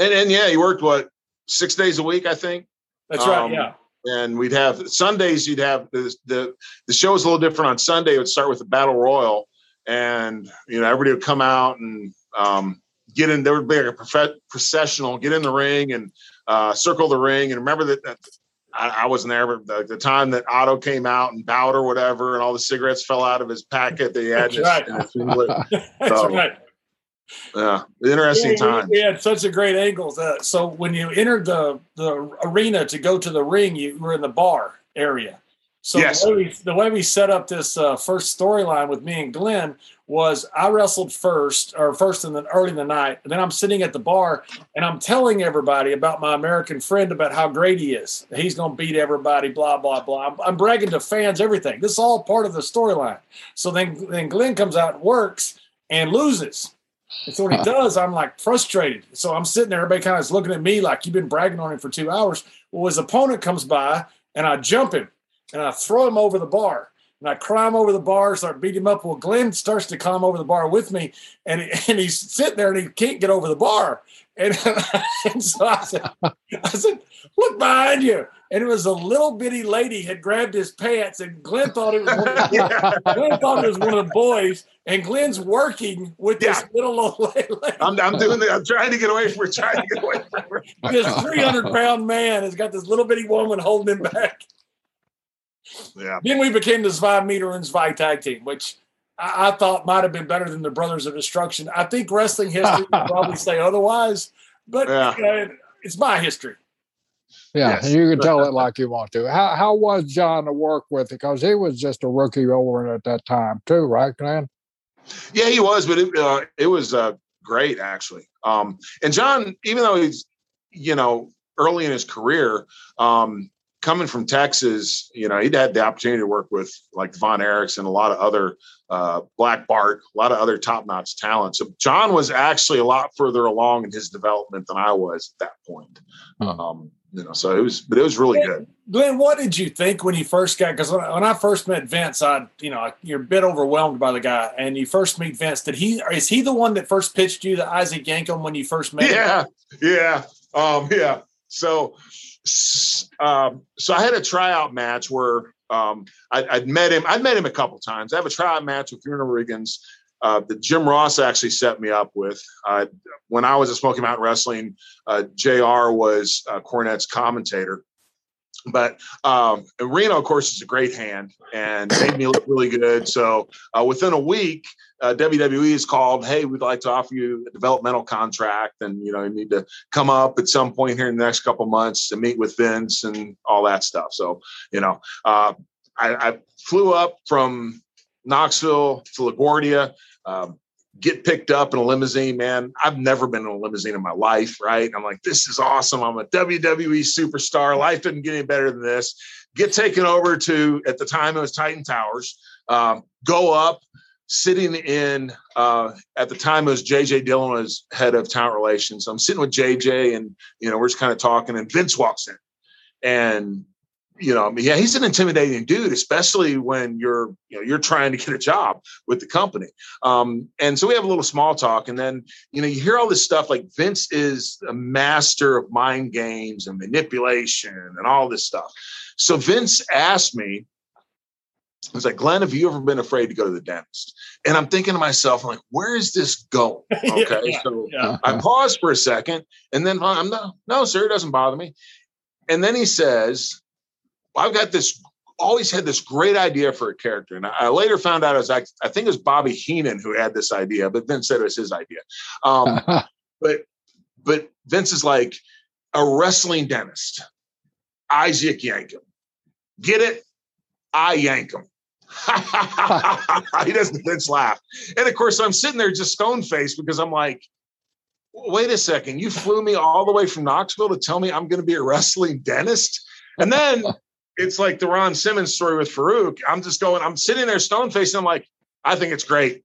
And and yeah, you worked what six days a week, I think. That's right. Um, Yeah. And we'd have Sundays. You'd have the the the show was a little different on Sunday. It would start with the battle royal, and you know everybody would come out and um, get in. There would be like a prof- processional, get in the ring and uh, circle the ring. And remember that, that I, I wasn't there, but the, the time that Otto came out and bowed or whatever, and all the cigarettes fell out of his packet that he had. That's right. That's So, right. Yeah, interesting time. Yeah, we- had such a great angles. Uh, so when you entered the the arena to go to the ring, you were in the bar area. So Yes. the, way we, the way we set up this uh, first storyline with me and Glenn was I wrestled first or first in the early in the night, and then I'm sitting at the bar and I'm telling everybody about my American friend about how great he is. He's going to beat everybody. Blah blah blah. I'm, I'm bragging to fans. Everything. This is all part of the storyline. So then then Glenn comes out and works and loses. And so when he does, I'm like frustrated. So I'm sitting there, everybody kind of is looking at me like you've been bragging on him for two hours. Well, his opponent comes by and I jump him and I throw him over the bar. and I climb over the bar, start beating him up. Well, Glenn starts to climb over the bar with me, and and he's sitting there and he can't get over the bar. And, and so I said, I said, look behind you. And it was a little bitty lady had grabbed his pants, and Glenn thought it was one of the, Glenn thought it was one of the boys. And Glenn's working with this little old lady. I'm, I'm doing it. I'm trying to get away from her. Trying to get away from her. This 300 pound man has got this little bitty woman holding him back. Yeah. Then we became the Zwei Meter and Zwei tag team, which I, I thought might have been better than the Brothers of Destruction. I think wrestling history would probably say otherwise, but Yeah. it's my history. Yeah, Yes. you can tell it like you want to. How how was John to work with? Because he was just a rookie over at that time too, right, Glenn? Yeah, he was, but it, uh, it was uh, great actually. Um, and John, even though he's you know early in his career, um, coming from Texas, you know he'd had the opportunity to work with like Von Erickson, a lot of other uh, Black Bart, a lot of other top notch talent. So John was actually a lot further along in his development than I was at that point. Huh. Um, you know, so it was, but it was really good. Glenn, what did you think when you first got? Because when, I- when I first met Vince, I, you know, you're a bit overwhelmed by the guy, and you first meet Vince. Did he? Is he the one that first pitched you the Isaac Yankem when you first met? him? yeah yeah um yeah so um so i had a tryout match where um I, i'd met him i'd met him a couple times i have a tryout match with Reno Riggins uh, that Jim Ross actually set me up with. Uh, when I was at Smoky Mountain Wrestling, uh, JR was uh, Cornette's commentator. But um, Reno, of course, is a great hand and made me look really good. So uh, within a week, uh, WWE is called. Hey, we'd like to offer you a developmental contract, and you know you need to come up at some point here in the next couple months to meet with Vince and all that stuff. So you know, uh, I, I flew up from Knoxville to LaGuardia. Um, get picked up in a limousine, man. I've never been in a limousine in my life, right? I'm like, this is awesome. I'm a WWE superstar. Life didn't get any better than this. Get taken over to, at the time, it was Titan Towers. Um, go up, sitting in, uh, at the time, it was JJ Dillon was head of talent relations. I'm sitting with JJ and, you know, we're just kind of talking, and Vince walks in. And you know, I mean, yeah, he's an intimidating dude, especially when you're, you know, you're trying to get a job with the company. Um, and so we have a little small talk, and then, you know, you hear all this stuff like Vince is a master of mind games and manipulation and all this stuff. So Vince asked me, I was like, Glenn, have you ever been afraid to go to the dentist? And I'm thinking to myself, I'm like, where is this going? Okay. yeah, so yeah. I pause for a second and then I'm no, no, sir, it doesn't bother me. And then he says, I've got this, always had this great idea for a character. And I, later found out it was, I think it was Bobby Heenan who had this idea, but Vince said it was his idea. Um, but, but Vince is like a wrestling dentist, Isaac Yankem. Get it? I yank him. he doesn't Vince laugh. And of course, I'm sitting there just stone faced because I'm like, wait a second, you flew me all the way from Knoxville to tell me I'm going to be a wrestling dentist? And then it's like the Ron Simmons story with Farouk. I'm just going, I'm sitting there stone faced. I'm like, I think it's great.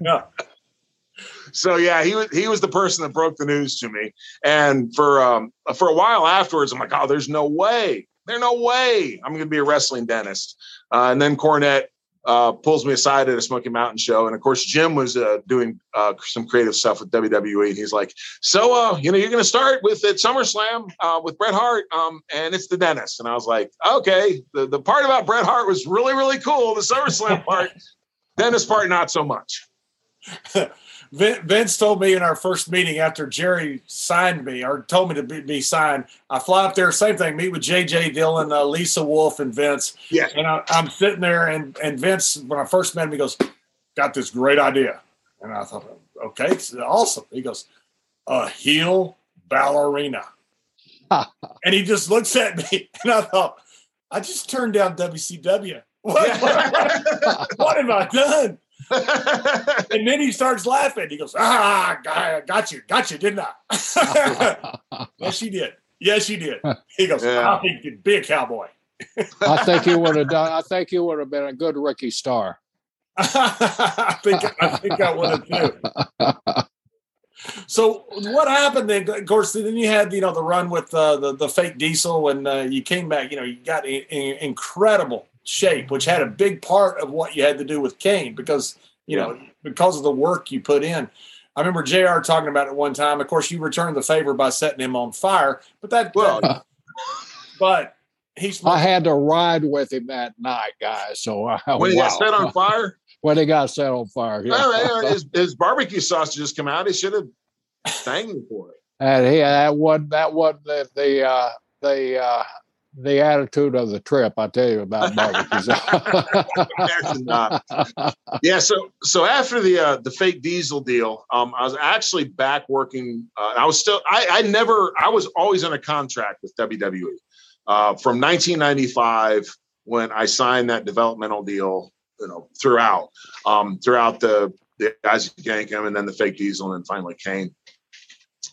Yeah. so yeah, he was he was the person that broke the news to me. And for um for a while afterwards, I'm like, oh, there's no way. There's no way I'm going to be a wrestling dentist. Uh, and then Cornette uh, pulls me aside at a Smoky Mountain show, and of course Jim was uh, doing uh, some creative stuff with WWE. And he's like, "So, uh, you know, you're going to start with at SummerSlam uh, with Bret Hart, um, and it's the dentist." And I was like, "Okay." The the part about Bret Hart was really really cool. The SummerSlam part, dentist part, not so much. Vin- Vince told me in our first meeting after Jerry signed me or told me to be, be signed. I fly up there, same thing, meet with JJ Dillon, uh, Lisa Wolf, and Vince. Yeah. And I, I'm sitting there, and, and Vince, when I first met him, he goes, Got this great idea. And I thought, Okay, it's awesome. He goes, A heel ballerina. and he just looks at me, and I thought, I just turned down WCW. What, what, what have I done? And then he starts laughing. He goes, "Ah, got you, got you, didn't I?" yes, you did. Yes, you did. He goes, Yeah. "I think you'd be a cowboy." I think you would have done. I think you would have been a good rookie Star. I think I think I would have too. so what happened then? Of course, then you had you know the run with uh, the the fake diesel, and uh, you came back. You know, you got in, in incredible shape, which had a big part of what you had to do with Kane because you know because of the work you put in. I remember Jr. talking about it one time. Of course, you returned the favor by setting him on fire, but that well, but he's. I had to ride with him that night, guys. So I, when he wow. got set on fire. when he got set on fire, yeah. Well, his, his barbecue sauce just come out. He should have thanked me for it. And he that wasn't that wasn't the the uh, the uh, the attitude of the trip. I tell you about barbecues. yeah. So so after the uh, the fake diesel deal, um, I was actually back working. Uh, I was still. I, I never. I was always in a contract with WWE uh, from 1995 when I signed that developmental deal. You know, throughout um, throughout the the Isaac Yankem and then the fake diesel and then finally Kane.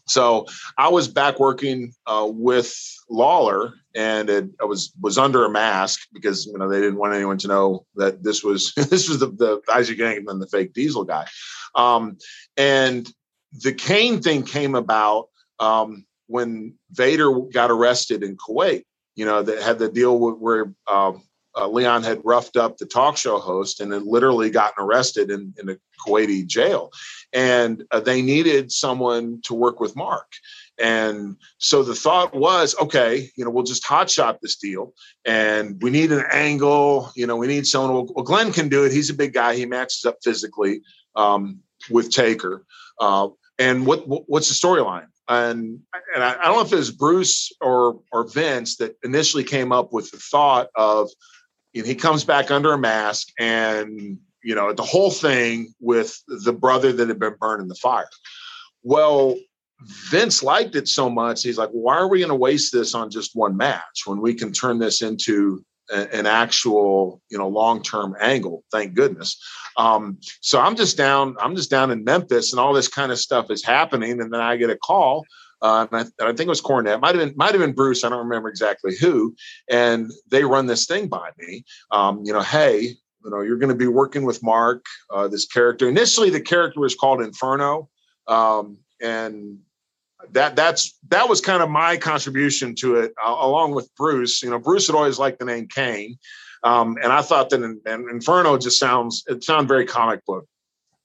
So I was back working uh, with Lawler, and it, I was was under a mask because you know they didn't want anyone to know that this was this was the, the Isaac and the fake Diesel guy. Um, and the Kane thing came about um, when Vader got arrested in Kuwait. You know, that had the deal where um, uh, Leon had roughed up the talk show host and had literally gotten arrested in, in a Kuwaiti jail. And uh, they needed someone to work with Mark. And so the thought was, okay, you know, we'll just hotshot this deal and we need an angle. You know, we need someone. Well, well Glenn can do it. He's a big guy. He matches up physically um, with Taker. Uh, and what, what's the storyline? And, and I, I, don't know if it was Bruce or or Vince that initially came up with the thought of you know, he comes back under a mask and you know the whole thing with the brother that had been burned in the fire well vince liked it so much he's like why are we going to waste this on just one match when we can turn this into a, an actual you know long-term angle thank goodness um, so i'm just down i'm just down in memphis and all this kind of stuff is happening and then i get a call uh, and, I, and, I, think it was Cornette. Might have been might have been Bruce. I don't remember exactly who. And they run this thing by me. Um, you know, hey, you know, you're going to be working with Mark, uh, this character. Initially, the character was called Inferno, um, and that that's that was kind of my contribution to it, uh, along with Bruce. You know, Bruce had always liked the name Kane, um, and I thought that in, in Inferno just sounds it sounds very comic book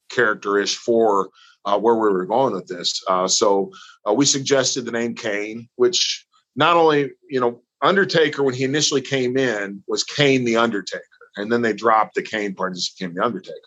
characterish for uh, where we were going with this. Uh, so uh, we suggested the name Kane, which not only, you know, Undertaker, when he initially came in, was Kane the Undertaker. And then they dropped the Cain part and just became the Undertaker.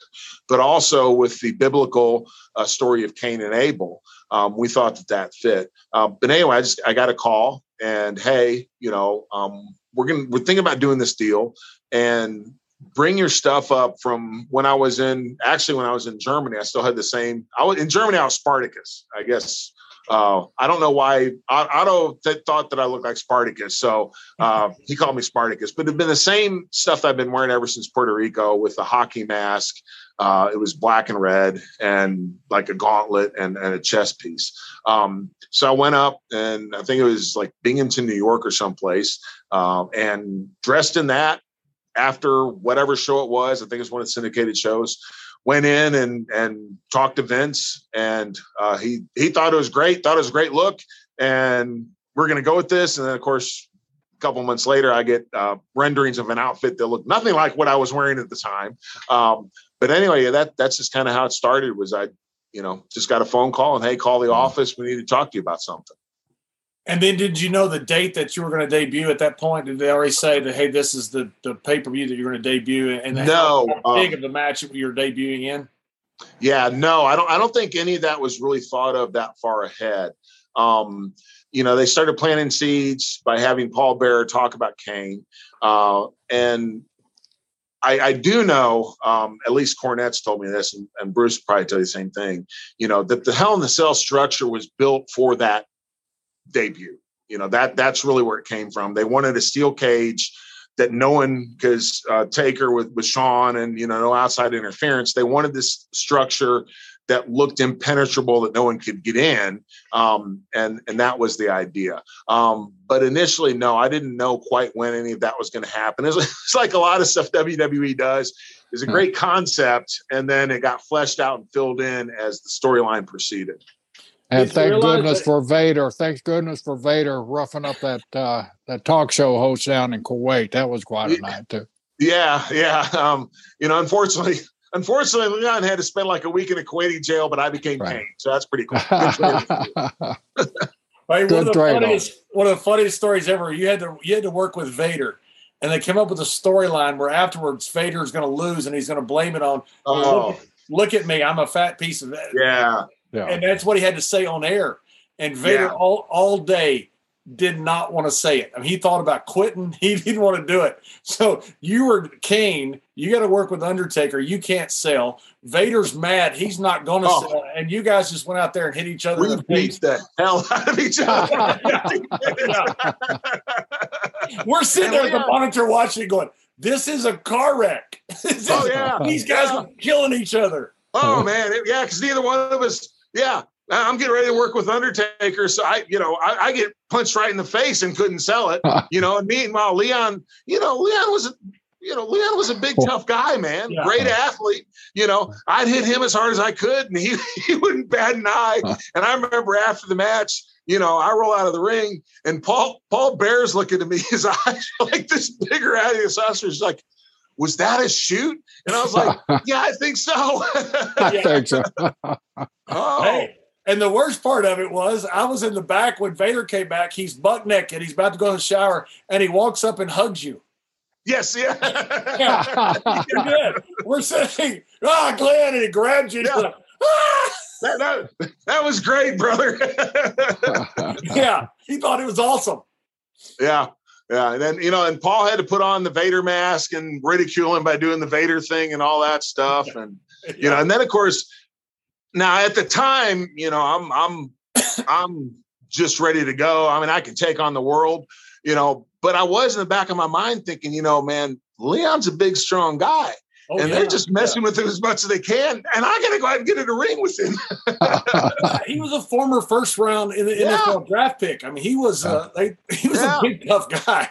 But also with the biblical uh, story of Cain and Abel, um, we thought that that fit. Uh, but anyway, I just I got a call and hey, you know, um, we're gonna we're thinking about doing this deal, and bring your stuff up from when I was in actually when I was in Germany. I still had the same. I was in Germany. I was Spartacus. I guess uh, I don't know why I Otto th- thought that I looked like Spartacus, so uh, he called me Spartacus. But it'd been the same stuff I've been wearing ever since Puerto Rico with the hockey mask. Uh, it was black and red and like a gauntlet and, and a chest piece. Um, so I went up and I think it was like Binghamton, New York or someplace, um, and dressed in that after whatever show it was. I think it's one of the syndicated shows. Went in and and talked to Vince, and uh, he he thought it was great. Thought it was a great look, and we're going to go with this. And then, of course, a couple months later, I get uh, renderings of an outfit that looked nothing like what I was wearing at the time. Um, but anyway, that that's just kind of how it started. Was I, you know, just got a phone call and hey, call the mm-hmm. office. We need to talk to you about something. And then, did you know the date that you were going to debut at that point? Did they already say that hey, this is the the pay per view that you're going to debut? And no, how big um, of the match that you're debuting in? Yeah, no, I don't. I don't think any of that was really thought of that far ahead. Um, you know, they started planting seeds by having Paul Bearer talk about Kane, uh, and I, I, do know, um, at least Cornette's told me this, and, and Bruce probably tell you the same thing. You know that the Hell in the Cell structure was built for that debut. You know that that's really where it came from. They wanted a steel cage that no one, because uh, Taker with with Shawn and you know no outside interference. They wanted this structure that looked impenetrable that no one could get in, um, and and that was the idea. Um, but initially, no, I didn't know quite when any of that was going to happen. It's, it's like a lot of stuff WWE does. Is a hmm. great concept, and then it got fleshed out and filled in as the storyline proceeded. And thank goodness that- for Vader. Thank goodness for Vader roughing up that uh, that talk show host down in Kuwait. That was quite a night too. Yeah, yeah. Um, you know, unfortunately, unfortunately, Leon had to spend like a week in a Kuwaiti jail, but I became right. Kane, so that's pretty cool. right, one, of the funniest, one of the funniest stories ever. You had to you had to work with Vader, and they came up with a storyline where afterwards Vader is going to lose and he's going to blame it on. Oh. Look, look, at me, I'm a fat piece of that. Yeah. Yeah, and that's what he had to say on air. And Vader yeah. all all day did not want to say it. I mean, he thought about quitting. He didn't want to do it. So you were Kane. You got to work with Undertaker. You can't sell. Vader's mad. He's not going to oh. sell. And you guys just went out there and hit each other. We beat the hell out of each other. we're sitting there at oh, the monitor watching, going, "This is a car wreck. oh yeah, these guys yeah. are killing each other." Oh man, yeah, because neither one of us. Yeah, I'm getting ready to work with Undertaker, so I, you know, I, I, get punched right in the face and couldn't sell it, you know. And meanwhile, Leon, you know, Leon was, a, you know, Leon was a big oh. tough guy, man, yeah. great athlete. You know, I'd hit him as hard as I could, and he he wouldn't bat an eye. And I remember after the match, you know, I roll out of the ring, and Paul Paul Bearer's looking at me, his eyes like this bigger out of his sausage, like. Was that a shoot? And I was like, "Yeah, I think so." I think so. oh, hey, and the worst part of it was I was in the back when Vader came back. He's buck naked. He's about to go in the shower, and he walks up and hugs you. Yes, yeah. yeah. We're saying, "Ah, oh, Glenn," and he grabs you. Yeah. Ah! that, that, that was great, brother. yeah, he thought it was awesome. Yeah, yeah, and then you know, and Paul had to put on the Vader mask and ridicule him by doing the Vader thing and all that stuff, and you know, and then of course now at the time, you know, I'm I'm I'm just ready to go. I mean, I can take on the world, you know, but I was in the back of my mind thinking, you know, man, Leon's a big, strong guy. Oh, and yeah. they're just messing yeah. with him as much as they can. And I got to go out and get in a ring with him. he was a former first round in the yeah. NFL draft pick. I mean, he was uh, they, he was a big tough guy.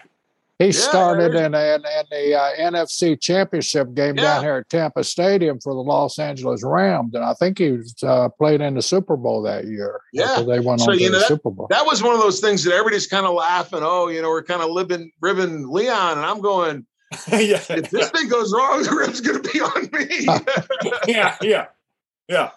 He yeah, started in, in, in the uh, NFC Championship game yeah. down here at Tampa Stadium for the Los Angeles Rams, and I think he was, uh, played in the Super Bowl that year. Yeah, they went so, on to know, the that, Super Bowl. That was one of those things that everybody's kind of laughing. Oh, you know, we're kind of living, ribbing Leon, and I'm going. yeah, if this thing goes wrong, the rib's going to be on me. yeah, yeah, yeah.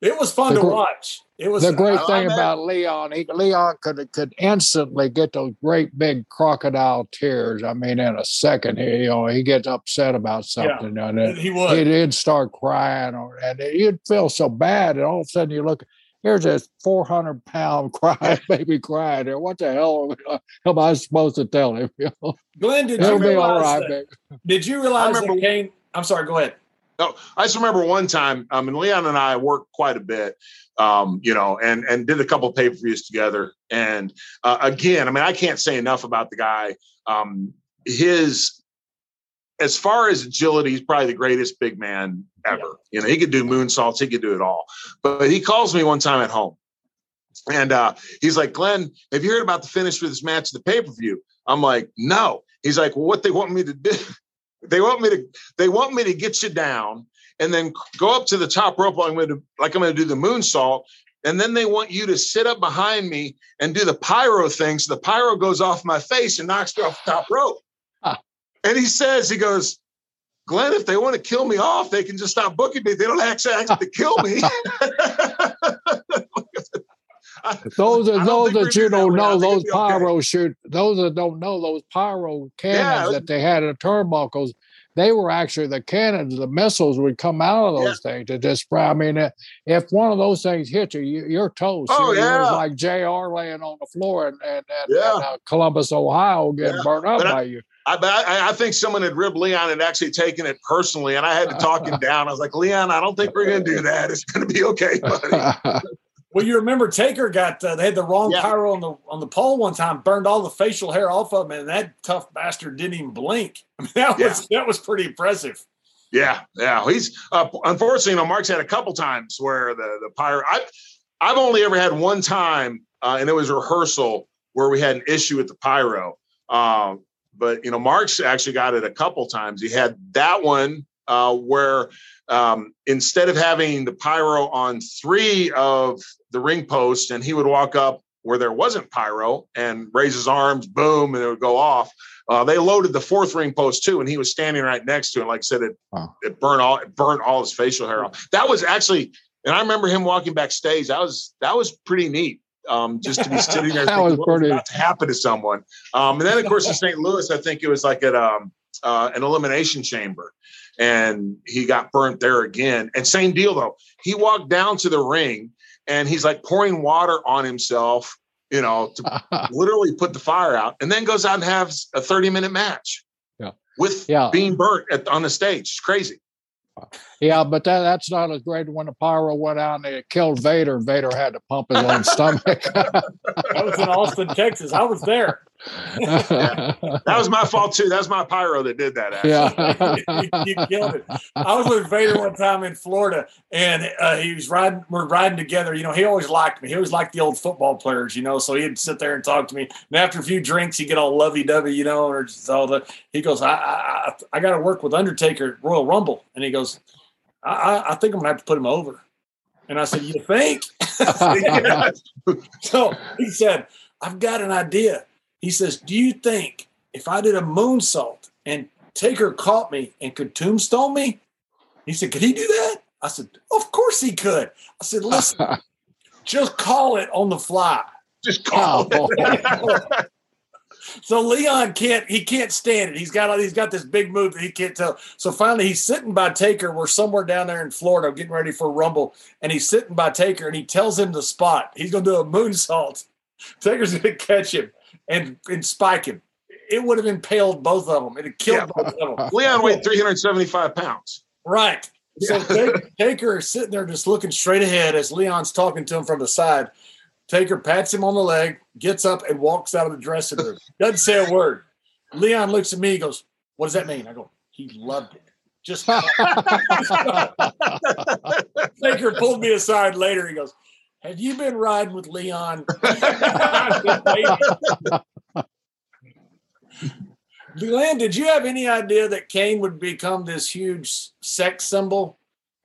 It was fun the, to watch. It was the great thing about Leon. He, Leon could could instantly get those great big crocodile tears. I mean, in a second, he you know he gets upset about something, yeah, and he would. He'd start crying, or and you'd feel so bad, and all of a sudden you look. Here's this 400 pound crying baby crying there. What the hell am I supposed to tell him? Glenn, did you realize that, Did you realize that Kane? I'm sorry. Go ahead. No, I just remember one time, um, mean, Leon and I worked quite a bit, um, you know, and and did a couple pay per views together. And uh, again, I mean, I can't say enough about the guy. Um, his, as far as agility, he's probably the greatest big man ever. Yeah. You know, he could do moonsaults, he could do it all. But he calls me one time at home, and uh, he's like, "Glenn, have you heard about the finish for this match, the pay per view?" I'm like, "No." He's like, "Well, what they want me to do?" They want me to they want me to get you down and then go up to the top rope like I'm going to like I'm going to do the moonsault and then they want you to sit up behind me and do the pyro thing so the pyro goes off my face and knocks me off the top rope. Huh. And he says he goes Glenn, if they want to kill me off, they can just stop booking me. They don't actually have to kill me. those are those that you don't know. Those pyro okay. shoot. Those that don't know those pyro cannons yeah. that they had in turnbuckles. They were actually the cannons. The missiles would come out of those yeah. things to just spray. I mean, if one of those things hit you, you are toast. Oh you're, yeah, you're like Jr. laying on the floor and and, and, yeah. and uh, Columbus, Ohio, getting yeah. burnt up by you. I, I, I, think someone had ribbed Leon and actually taken it personally, and I had to talk him down. I was like, Leon, I don't think we're going to do that. It's going to be okay, buddy. Well, you remember Taker got uh, they had the wrong yeah. pyro on the on the pole one time, burned all the facial hair off of him, and that tough bastard didn't even blink. I mean, that was that was pretty impressive. Yeah, yeah. He's uh, unfortunately, you know, Mark's had a couple times where the the pyro. I I've only ever had one time, uh, and it was rehearsal where we had an issue with the pyro. Um, but you know, Mark's actually got it a couple times. He had that one uh, where um, instead of having the pyro on three of the ring posts, and he would walk up where there wasn't pyro and raise his arms, boom, and it would go off. Uh, they loaded the fourth ring post too, and he was standing right next to it. Like I said, it wow. it burned all it burned all his facial hair off. That was actually, and I remember him walking backstage. That was that was pretty neat. Um, just to be sitting there, thinking, was what pretty... was about to happen to someone. Um, and then of course in St. Louis, I think it was like at um, uh, an elimination chamber, and he got burnt there again. And same deal though, he walked down to the ring and he's like pouring water on himself you know, to literally put the fire out, and then goes out and has a 30 minute match. Yeah. With yeah. being burnt at, on the stage. It's crazy. Yeah, but that, that's not as great when the pyro went out and it killed Vader, and Vader had to pump his own stomach. that was in Austin, Texas. I was there. Yeah. That was my fault too. That was my pyro that did that. Actually. Yeah, you, you, killed it. I was with Vader one time in Florida, and uh, he was riding. We're riding together. You know, he always liked me. He always liked the old football players. You know, so he'd sit there and talk to me. And after a few drinks, he'd get all lovey dovey. You know, or just all the. He goes, I I, I got to work with Undertaker at Royal Rumble, and he goes, I, I think I'm gonna have to put him over. And I said, You think? so he said, I've got an idea. He says, Do you think if I did a moonsault and Taker caught me and could tombstone me? He said, Could he do that? I said, Of course he could. I said, Listen, just call it on the fly. Just call oh. it. so Leon can't he can't stand it. He's got he's got this big move that he can't tell. So finally he's sitting by Taker. We're somewhere down there in Florida getting ready for a Rumble, and he's sitting by Taker and he tells him the spot. He's gonna do a moonsault. Taker's gonna catch him and and spike him. It would have impaled both of them. It had killed yeah. both of them. Leon weighed 375 pounds. Right. So yeah. Taker is sitting there just looking straight ahead as Leon's talking to him from the side. Taker pats him on the leg, gets up, and walks out of the dressing room. Doesn't say a word. Leon looks at me, he goes, What does that mean? I go, He loved it. Just Taker pulled me aside later. He goes, Have you been riding with Leon? Glenn, did you have any idea that Kane would become this huge sex symbol?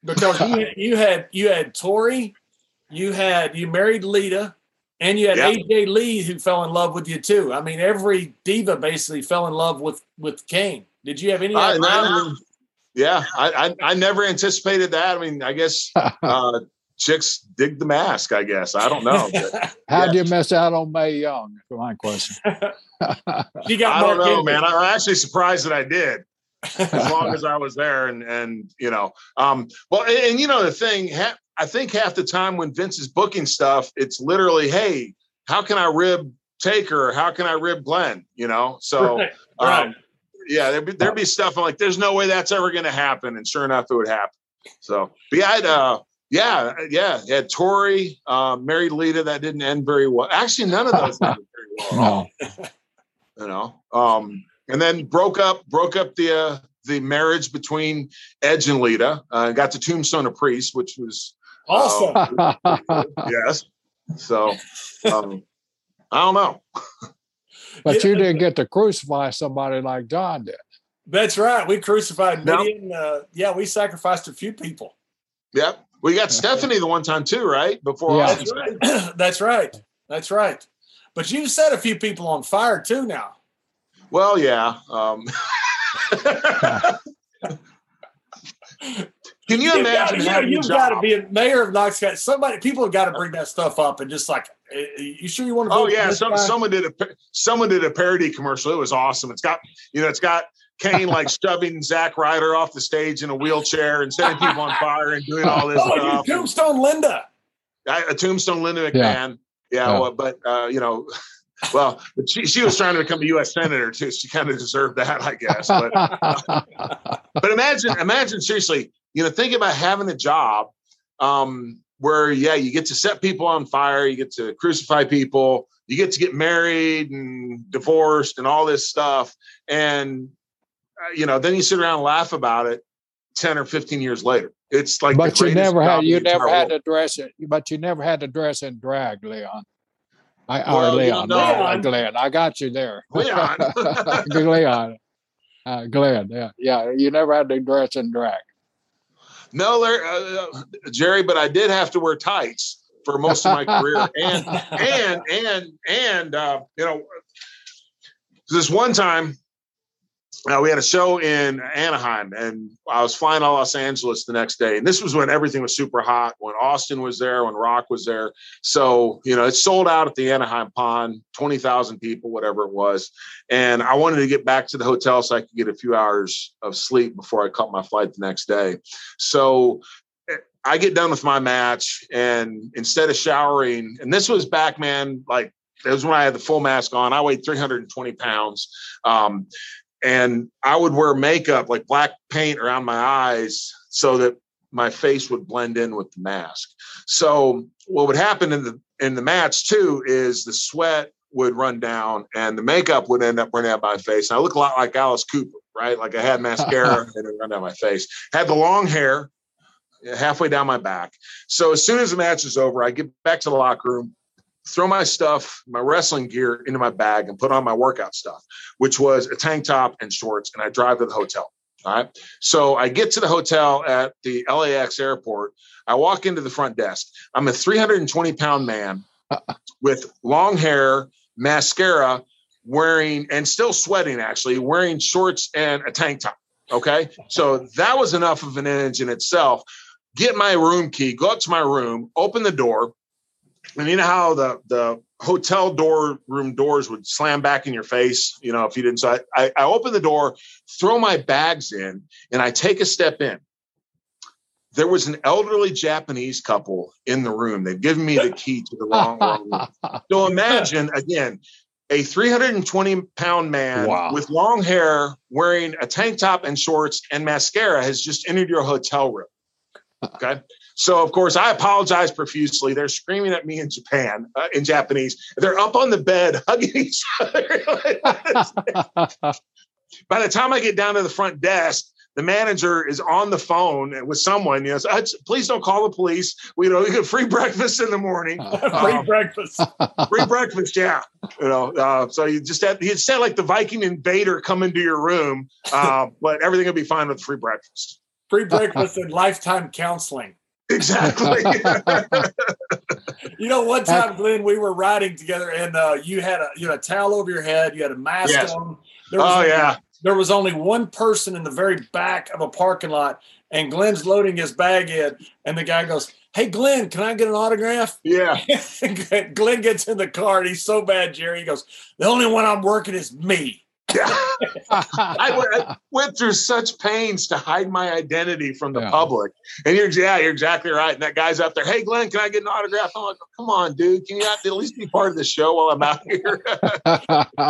Because you, you had you had Tori, you had you married Lita, and you had yep. AJ Lee who fell in love with you too. I mean, every diva basically fell in love with with Kane. Did you have any? I, I, yeah, I, I, I never anticipated that. I mean, I guess uh, chicks dig the mask. I guess I don't know. How did you miss out on Mae Young? my question. she got. I don't know, man. I'm actually surprised that I did. as long as I was there, and and you know, um, well, and, and you know the thing, ha- I think half the time when Vince is booking stuff, it's literally, hey, how can I rib Taker? How can I rib Glenn? You know, so right. Right. Um, yeah, there'd be, there'd be stuff I'm like, there's no way that's ever going to happen, and sure enough, it would happen. So, but yeah, I'd, uh, yeah, yeah, yeah. Tori uh, married Lita. That didn't end very well. Actually, none of those ended very well. No. you know, um, and then broke up, broke up the uh, the marriage between Edge and Lita. Uh, got to Tombstone a Priest, which was Awesome. Um, yes. So um, I don't know. but you didn't get to crucify somebody like John did. That's right. We crucified no. Mideon. Uh, yeah, we sacrificed a few people. Yep. We got Stephanie the one time too, right? Before yeah. That's right. That's right. That's right. But you set a few people on fire too now. Well, yeah. Um, Can you, you imagine? Gotta, you, have got to be a mayor of Knox County. Somebody, people have got to bring that stuff up and just like, eh, eh, you sure you want to? Oh yeah, some, someone did a someone did a parody commercial. It was awesome. It's got you know, it's got Kane like shoving Zack Ryder off the stage in a wheelchair and setting people on fire and doing all this oh, stuff. Tombstone Linda. a Tombstone Linda McMahon. Yeah, yeah, yeah. Well, but uh, you know. Well, but she, she was trying to become a U.S. senator too. She kind of deserved that, I guess. But, but imagine, imagine seriously, you know, think about having a job um, where, yeah, you get to set people on fire, you get to crucify people, you get to get married and divorced and all this stuff. And, you know, then you sit around and laugh about it 10 or 15 years later. It's like, but you never had, you never had world. to dress it, but you never had to dress in drag, Leon. I, well, or Leon, no, Leon. Glenn. I got you there. Leon. Leon. uh, Glenn. Yeah, yeah. You never had to dress in drag. No, Larry, uh, uh, Jerry, but I did have to wear tights for most of my career, and and and and uh, you know, this one time uh, we had a show in Anaheim, and I was flying to Los Angeles the next day. And this was when everything was super hot, when Austin was there, when Rock was there. So, you know, it sold out at the Anaheim Pond, 20,000 people, whatever it was. And I wanted to get back to the hotel so I could get a few hours of sleep before I caught my flight the next day. So, eh, I get done with my match, and instead of showering, and this was back, man, like it was when I had the full mask on. I weighed 320 pounds. Um, and I would wear makeup like black paint around my eyes so that my face would blend in with the mask. So what would happen in the in the match too is the sweat would run down and the makeup would end up running out my face. And I look a lot like Alice Cooper, right? Like I had mascara and it run down my face. Had the long hair halfway down my back. So as soon as the match is over, I get back to the locker room throw my stuff, my wrestling gear into my bag and put on my workout stuff, which was a tank top and shorts, and I drive to the hotel. All right. So I get to the hotel at the LAX airport. I walk into the front desk. I'm a 320 pound man with long hair, mascara, wearing, and still sweating actually, wearing shorts and a tank top. Okay. So that was enough of an image in itself. Get my room key, go up to my room, open the door, and you know how the the hotel door room doors would slam back in your face, you know, if you didn't. So I, I, I open the door, throw my bags in, and I take a step in. There was an elderly Japanese couple in the room. They've given me the key to the wrong room. So imagine again, a 320 pound man wow. with long hair wearing a tank top and shorts and mascara has just entered your hotel room. Okay. So, of course, I apologize profusely. They're screaming at me in Japan, uh, in Japanese. They're up on the bed hugging each other. By the time I get down to the front desk, the manager is on the phone with someone. You know, please don't call the police. We you know we get free breakfast in the morning. free um, breakfast. free breakfast, yeah. You know, uh, so you just had you said like the Viking invader come into your room, uh, but everything will be fine with free breakfast. Free breakfast and lifetime counseling. Exactly. you know, one time, Glenn, we were riding together, and uh, you had a you had a towel over your head, you had a mask yes. on. There was oh only, yeah. There was only one person in the very back of a parking lot, and Glenn's loading his bag in, and the guy goes, "Hey, Glenn, can I get an autograph?" Yeah. Glenn gets in the car, and he's so bad, Jerry. He goes, "The only one I'm working is me." I, went, I, went, through such pains to hide my identity from the yeah. public. And you're, yeah, you're exactly right. And that guy's up there. Hey, Glenn, can I get an autograph? I'm like, come on, dude. Can you at least be part of the show while I'm out here?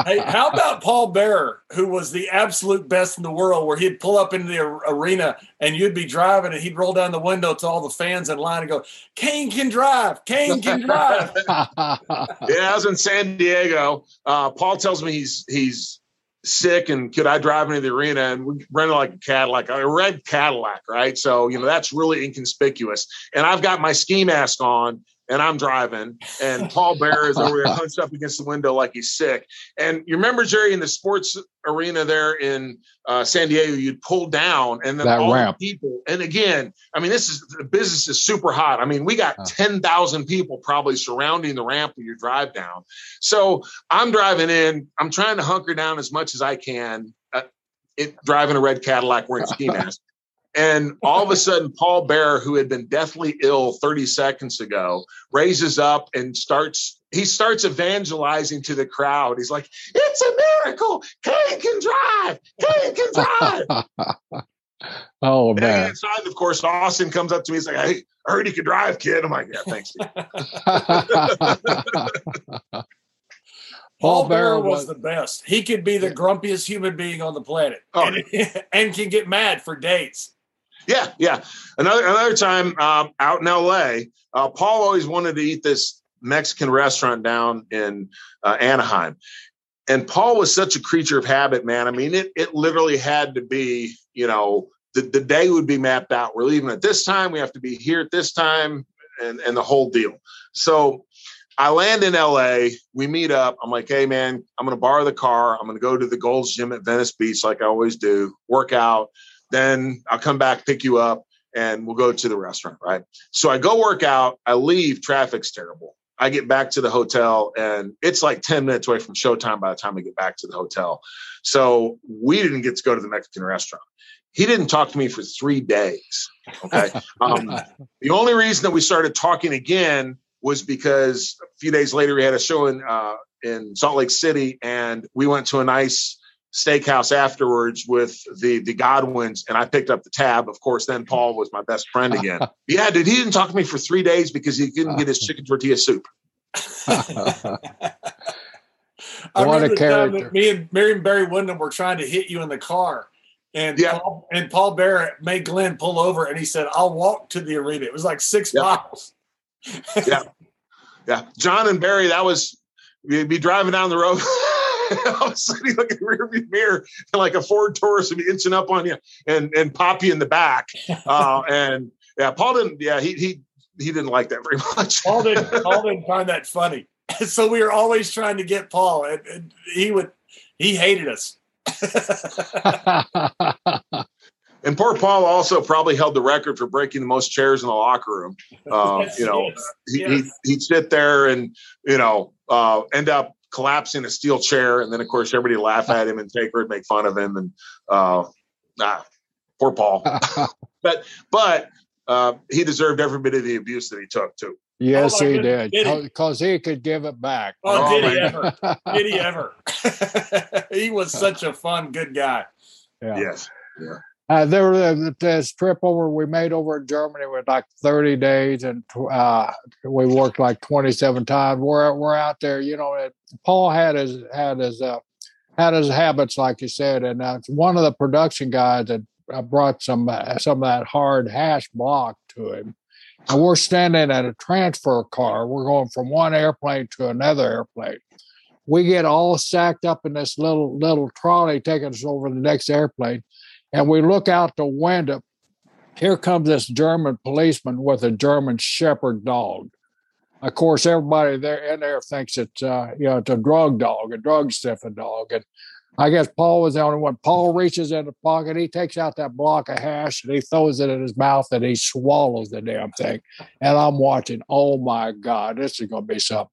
hey, how about Paul Bearer, who was the absolute best in the world, where he'd pull up into the arena and you'd be driving and he'd roll down the window to all the fans in line and go, Kane can drive. Kane can drive. yeah, I was in San Diego. Uh, Paul tells me he's he's sick and could I drive into the arena and we rented like a Cadillac, a red Cadillac, right? So, you know, that's really inconspicuous. And I've got my ski mask on and I'm driving, and Paul Bearer is over here hunched up against the window like he's sick. And you remember Jerry in the sports arena there in uh, San Diego, you'd pull down, and then that all ramp. the people. And again, I mean, this is the business is super hot. I mean, we got ten thousand people probably surrounding the ramp when you drive down. So I'm driving in. I'm trying to hunker down as much as I can. Uh, it, driving a red Cadillac wearing ski mask. And all of a sudden, Paul Bearer, who had been deathly ill 30 seconds ago, raises up and starts, he starts evangelizing to the crowd. He's like, It's a miracle. Kane can drive. Kane can drive. oh, man. And inside, of course, Austin comes up to me. He's like, Hey, I heard he could drive, kid. I'm like, Yeah, thanks. Paul Bearer was, was, the best. He could be the grumpiest human being on the planet oh, and, and, can get mad for days. Yeah, yeah. Another another time um, out in L.A., uh, Paul always wanted to eat this Mexican restaurant down in uh, Anaheim, and Paul was such a creature of habit, man. I mean, it it literally had to be, you know, the, the day would be mapped out. We're leaving at this time. We have to be here at this time, and and the whole deal. So I land in LA. We meet up. I'm like, hey, man, I'm going to borrow the car. I'm going to go to the Gold's Gym at Venice Beach, like I always do, work out. Then I'll come back, pick you up, and we'll go to the restaurant. Right. So I go work out. I leave. Traffic's terrible. I get back to the hotel and it's like 10 minutes away from showtime by the time I get back to the hotel. So we didn't get to go to the Mexican restaurant. He didn't talk to me for three days. Okay. Um, the only reason that we started talking again was because a few days later we had a show in uh, in Salt Lake City, and we went to a nice steakhouse afterwards with the the Godwinns, and I picked up the tab. Of course, then Paul was my best friend again. yeah, dude, he didn't talk to me for three days because he couldn't get his chicken tortilla soup. I what a character! me and Mary and Barry Windham were trying to hit you in the car, and yeah. Paul, and Paul Bearer made Glenn pull over, and he said, "I'll walk to the arena." It was like six yeah. miles. yeah, yeah. John and Barry, that was we'd be driving down the road. all of a sudden, you look in the rearview mirror, and like a Ford Taurus would be inching up on you and and pop you in the back. Uh, and yeah, Paul didn't. Yeah, he he he didn't like that very much. Paul didn't. Paul didn't find that funny. So we were always trying to get Paul, and, and he would. He hated us. and poor Paul also probably held the record for breaking the most chairs in the locker room. Uh, yes, you know, yes, he, yes. He, would sit there and you know uh, end up collapsing a steel chair, and then of course everybody laugh at him and take her and make fun of him, and uh, ah, poor Paul. but but uh, he deserved every bit of the abuse that he took too. Yes, oh, he did because he could give it back. Oh, oh did he ever? did he ever? he was such a fun, good guy. Yeah. Yes. Yeah. Uh, there was this trip over we made over in Germany with like 30 days and uh, we worked like 27 times. We're we're out there, you know. It, Paul had his had his uh, had his habits, like you said, and uh, one of the production guys that uh, brought some uh, some of that hard hash block to him. And we're standing at a transfer car. We're going from one airplane to another airplane. We get all sacked up in this little little trolley taking us over the next airplane and we look out the window. Here comes this German policeman with a German Shepherd dog. Of course, everybody there in there thinks it's uh, you know it's a drug dog, a drug sniffing dog, and I guess Paul was the only one. Paul reaches in the pocket, he takes out that block of hash and he throws it in his mouth and he swallows the damn thing. And I'm watching, oh my God, this is going to be something.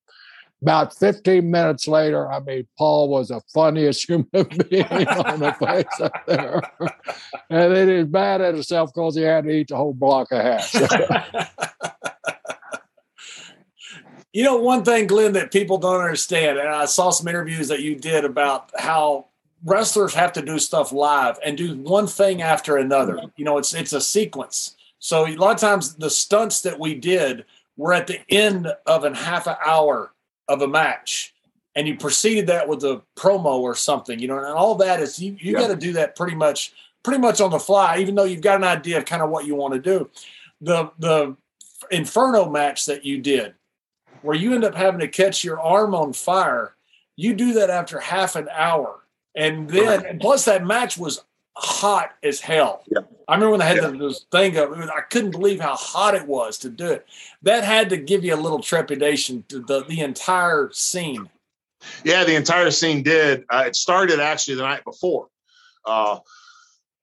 About 15 minutes later, I mean, Paul was the funniest human being on the face up there. and then he's mad at himself because he had to eat the whole block of hash. you know, one thing, Glenn, that people don't understand, and I saw some interviews that you did about how wrestlers have to do stuff live and do one thing after another. Mm-hmm. You know, it's it's a sequence. So a lot of times the stunts that we did were at the end of an half an hour of a match and you preceded that with a promo or something, you know, and all that is you, you yeah. got to do that pretty much pretty much on the fly, even though you've got an idea of kind of what you want to do. The the Inferno match that you did, where you end up having to catch your arm on fire, you do that after half an hour. And then and plus that match was hot as hell. Yeah. I remember when I had yeah. this thing up, I couldn't believe how hot it was to do it. That had to give you a little trepidation to the, the entire scene. Yeah, the entire scene did. Uh, it started actually the night before. Uh,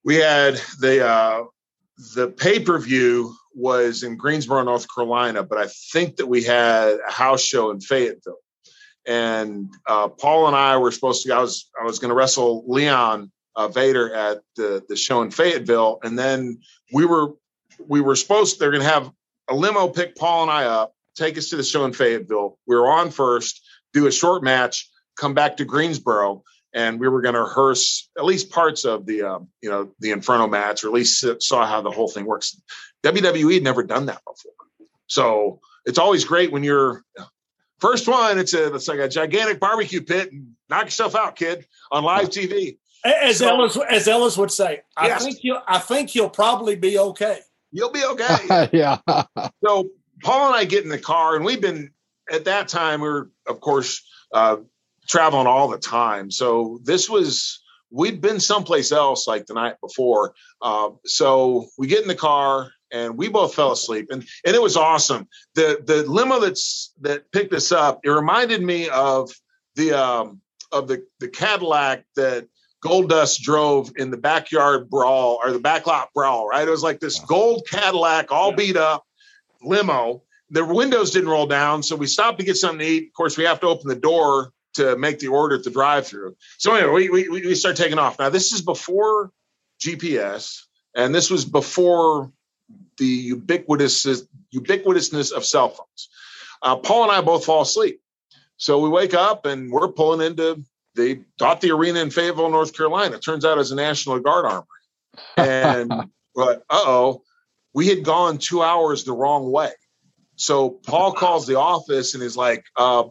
we had the uh, the pay per view was in Greensboro, North Carolina, but I think that we had a house show in Fayetteville. And uh, Paul and I were supposed to. I was I was going to wrestle Leon uh, Vader at the the show in Fayetteville, and then we were we were supposed they're going to have a limo pick Paul and I up, take us to the show in Fayetteville. We were on first, do a short match, come back to Greensboro, and we were going to rehearse at least parts of the um, you know the Inferno match, or at least saw how the whole thing works. WWE had never done that before, so it's always great when you're first one. It's a it's like a gigantic barbecue pit, and knock yourself out, kid, on live TV. As so, Ellis, as Ellis would say, I yes. think you'll. I think he'll probably be okay. You'll be okay. yeah. so Paul and I get in the car, and we've been at that time. We are of course, uh, traveling all the time. So this was we'd been someplace else like the night before. Uh, so we get in the car, and we both fell asleep, and and it was awesome. The the limo that's that picked us up, it reminded me of the um, of the the Cadillac that Goldust drove in the backyard brawl or the backlot brawl. Right, it was like this gold Cadillac, all beat up limo. The windows didn't roll down, so we stopped to get something to eat. Of course, we have to open the door to make the order at the drive-through. So anyway, we we, we start taking off. Now this is before GPS, and this was before the ubiquitous ubiquitousness of cell phones. Uh, Paul and I both fall asleep, so we wake up and we're pulling into they thought the arena in Fayetteville, North Carolina. It turns out it's a National Guard armory, and but uh oh, we had gone two hours the wrong way. So Paul calls the office and is like, uh,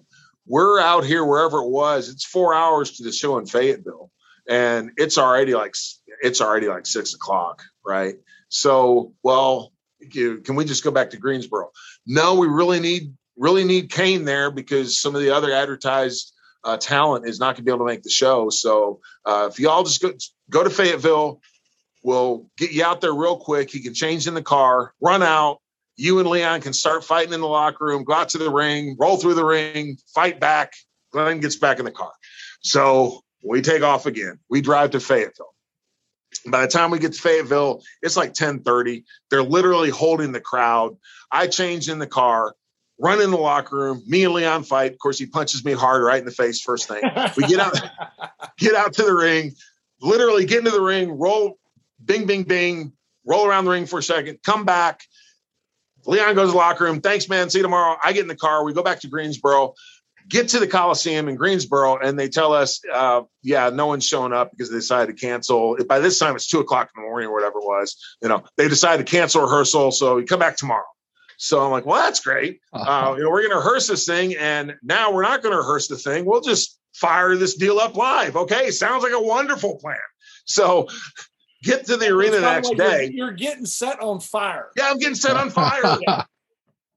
"We're out here wherever it was. It's four hours to the show in Fayetteville, and it's already like it's already like six o'clock, right? So, well, can we just go back to Greensboro? No, we really need really need Kane there because some of the other advertised uh, talent is not going to be able to make the show. So, uh, if y'all just go go to Fayetteville, we'll get you out there real quick. He can change in the car, run out. You and Leon can start fighting in the locker room, go out to the ring, roll through the ring, fight back. Glenn gets back in the car. So we take off again. We drive to Fayetteville. By the time we get to Fayetteville, it's like 10:30. They're literally holding the crowd. I change in the car, run in the locker room. Me and Leon fight. Of course, he punches me hard right in the face first thing. We get out, get out to the ring, literally get into the ring, roll, bing, bing, bing, roll around the ring for a second, come back. Leon goes to the locker room. Thanks, man. See you tomorrow. I get in the car. We go back to Greensboro get to the Coliseum in Greensboro and they tell us, uh, yeah, no one's showing up because they decided to cancel. By this time, it's two o'clock in the morning or whatever it was. You know, they decided to cancel rehearsal, so you come back tomorrow. So I'm like, well, that's great. Uh, you know, we're going to rehearse this thing, and now we're not going to rehearse the thing. We'll just fire this deal up live. Okay, sounds like a wonderful plan. So get to the arena the next like day. You're, you're, getting set on fire. Yeah, I'm getting set on fire. yeah.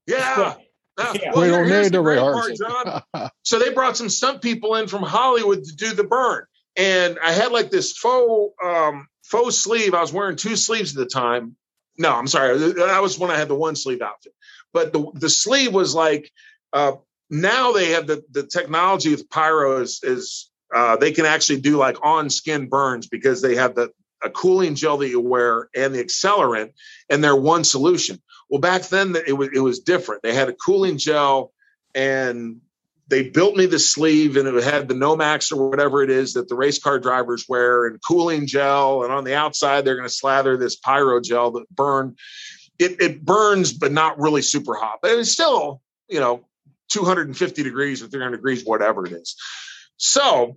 Yeah. Well, we don't need to rehearse. Part, so they brought some stunt people in from Hollywood to do the burn, and I had like this faux um, faux sleeve. I was wearing two sleeves at the time. No, I'm sorry, that was when I had the one sleeve outfit. But the the sleeve was like uh, now they have the the technology with pyro is, is uh, they can actually do like on skin burns because they have the a cooling gel that you wear and the accelerant, and they're one solution. Well, back then it was it was different. They had a cooling gel, and they built me the sleeve, and it had the Nomex or whatever it is that the race car drivers wear, and cooling gel, and on the outside they're going to slather this pyro gel that burn. It, it burns, but not really super hot. But it's still, you know, 250 degrees or 300 degrees, whatever it is. So,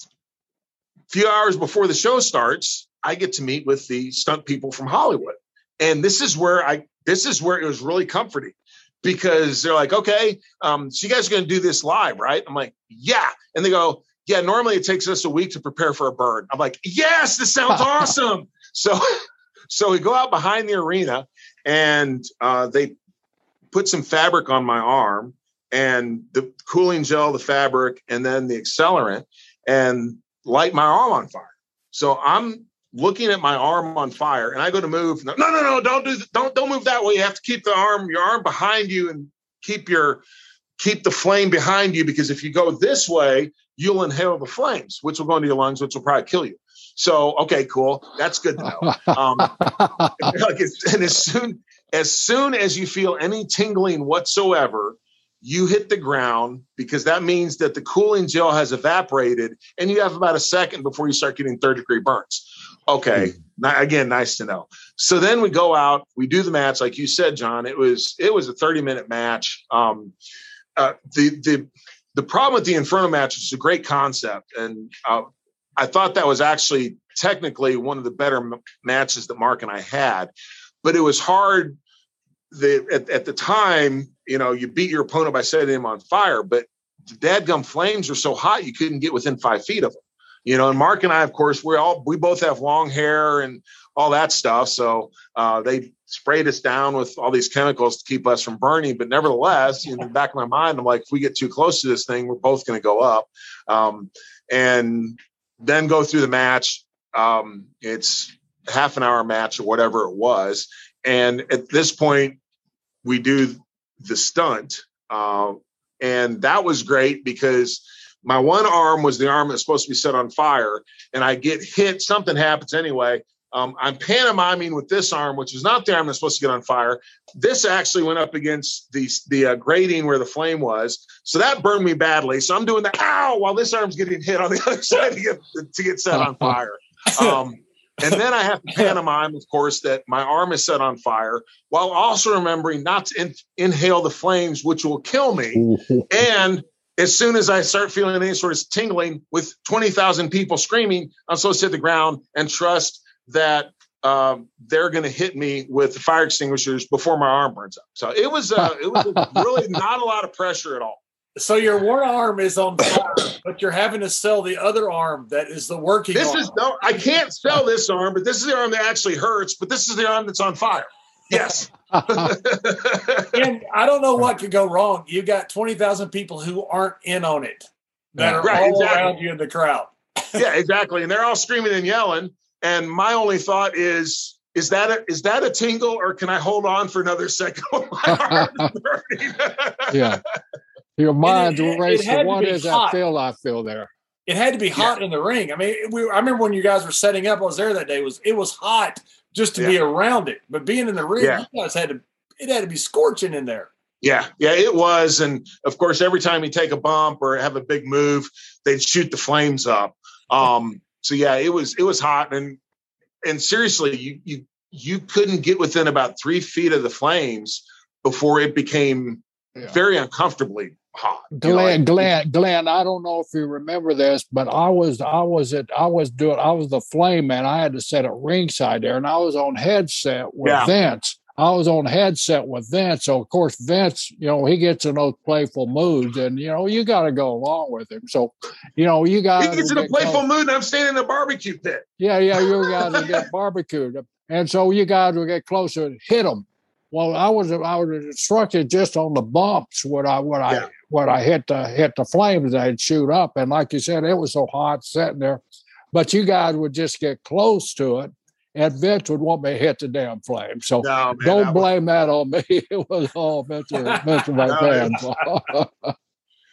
a few hours before the show starts, I get to meet with the stunt people from Hollywood. And this is where I this is where it was really comforting because they're like, okay, um, so you guys are going to do this live, right? I'm like, yeah. And they go, yeah, normally it takes us a week to prepare for a burn. I'm like, yes, this sounds awesome. So, so we go out behind the arena and uh, they put some fabric on my arm and the cooling gel, the fabric, and then the accelerant and light my arm on fire. So I'm looking at my arm on fire and I go to move. No, no, no, don't do don't don't move that way. You have to keep the arm, your arm behind you and keep your keep the flame behind you because if you go this way, you'll inhale the flames, which will go into your lungs, which will probably kill you. So, okay, cool. That's good to know. Um, and as soon as soon as you feel any tingling whatsoever, you hit the ground because that means that the cooling gel has evaporated and you have about a second before you start getting third degree burns. Okay. Again, nice to know. So then we go out, we do the match, like you said, John. It was it was a 30 minute match. Um, uh, the the the problem with the Inferno match is a great concept, and uh, I thought that was actually technically one of the better m- matches that Mark and I had, but it was hard. The at, at the time, you know, you beat your opponent by setting him on fire, but the dadgum flames were so hot you couldn't get within five feet of them you know and mark and i of course we all we both have long hair and all that stuff so uh, they sprayed us down with all these chemicals to keep us from burning but nevertheless in the back of my mind i'm like if we get too close to this thing we're both going to go up um, and then go through the match um, it's half an hour match or whatever it was. And at this point, we do the stunt. Uh, and that was great because my one arm was the arm that's supposed to be set on fire. And I get hit, something happens anyway. Um, I'm pantomiming with this arm, which is not the arm that's supposed to get on fire. This actually went up against the the uh, grating where the flame was, so that burned me badly. So I'm doing the ow while this arm's getting hit on the other side to get to get set on fire. Um, and then I have to pantomime, of course, that my arm is set on fire, while also remembering not to in- inhale the flames, which will kill me. and as soon as I start feeling any sort of tingling with 20,000 people screaming, I'm supposed to hit the ground and trust that um, they're going to hit me with fire extinguishers before my arm burns up. So it was uh, it was really not a lot of pressure at all. So your one arm is on fire, but you're having to sell the other arm that is the working. This arm. is no, I can't sell this arm, but this is the arm that actually hurts. But this is the arm that's on fire. Yes. and I don't know what could go wrong. You got twenty thousand people who aren't in on it that are Right, all exactly. around you in the crowd. yeah, exactly. And they're all screaming and yelling. And my only thought is, is that a, is that a tingle, or can I hold on for another second? my arm yeah. Your mind's it- it racing. had to What be is that feel I feel there? It had to be hot in the ring. I mean, we, I remember when you guys were setting up. I was there that day. It was it was hot just to be around it, but being in the ring, Yeah. you guys had to. It had to be scorching in there. Yeah, yeah, it was. And of course, every time you take a bump or have a big move, they'd shoot the flames up. Um, so yeah, it was it was hot. And and seriously, you you you couldn't get within about three feet of the flames before it became Yeah. very uncomfortably hot. you know, Glenn, Glenn, Glenn, I don't know if you remember this, but I was, I was at, I was doing, I was the flame man. I had to set at ringside there, and I was on headset with Yeah. Vince. I was on headset with Vince, so of course Vince, you know, he gets in those playful moods, and you know, you got to go along with him. So, you know, you guys He gets in a playful mood, and I'm standing in the barbecue pit. Yeah, yeah, you guys would get barbecued, and so you guys would get closer and hit them. Well, I was I was instructed just on the bumps when I I Yeah. when I hit the hit the flames, they'd shoot up, and like you said, it was so hot sitting there. But you guys would just get close to it, and Vince would want me to hit the damn flame. So No, man, don't that was- blame that on me. It was all Vince Vince McMahon's fault.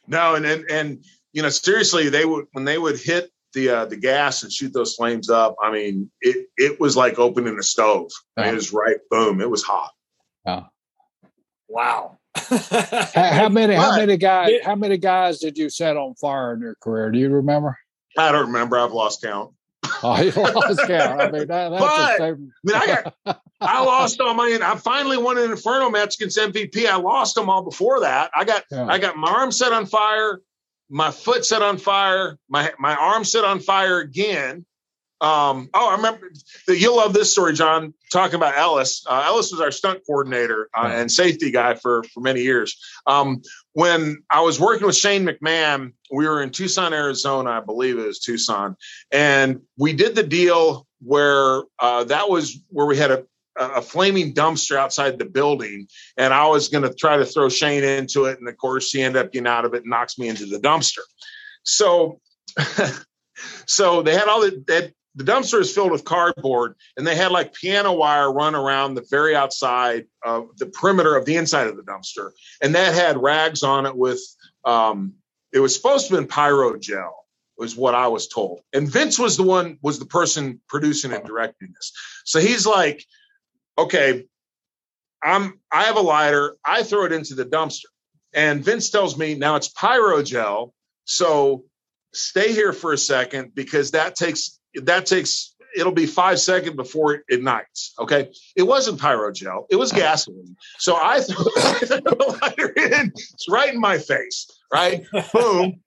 No, and and and you know, seriously, they would when they would hit the uh, the gas and shoot those flames up. I mean, it it was like opening a stove. I mean, it was right, boom, it was hot. Wow. how, how many how many guys Yeah. how many guys did you set on fire in your career? Do you remember? I don't remember. I've lost count. Oh, you lost count. I mean, that, that's But- a statement. I mean, I got, I lost all my. I finally won an Inferno match against MVP. I lost them all before that. I got, Yeah. I got my arm set on fire, my foot set on fire, my my arm set on fire again. Um, oh, I remember. You'll love this story, John. Talking about Ellis. Uh, Ellis was our stunt coordinator uh, and safety guy for for many years. Um, when I was working with Shane McMahon, we were in Tucson, Arizona. I believe it was Tucson, and we did the deal where uh, that was where we had a a flaming dumpster outside the building, and I was going to try to throw Shane into it, and of course he ended up getting out of it and knocks me into the dumpster. So, so they had all the they had, the dumpster is filled with cardboard, and they had like piano wire run around the very outside of the perimeter of the inside of the dumpster, and that had rags on it with um, it was supposed to be pyro gel was what I was told. And Vince was the one was the person producing and directing this. So he's like, okay, I'm I have a lighter, I throw it into the dumpster. And Vince tells me now it's pyro gel. So stay here for a second because that takes that takes it'll be five seconds before it ignites. Okay. It wasn't pyro gel, it was gasoline. So I threw the lighter in, it's right in my face, right? Boom.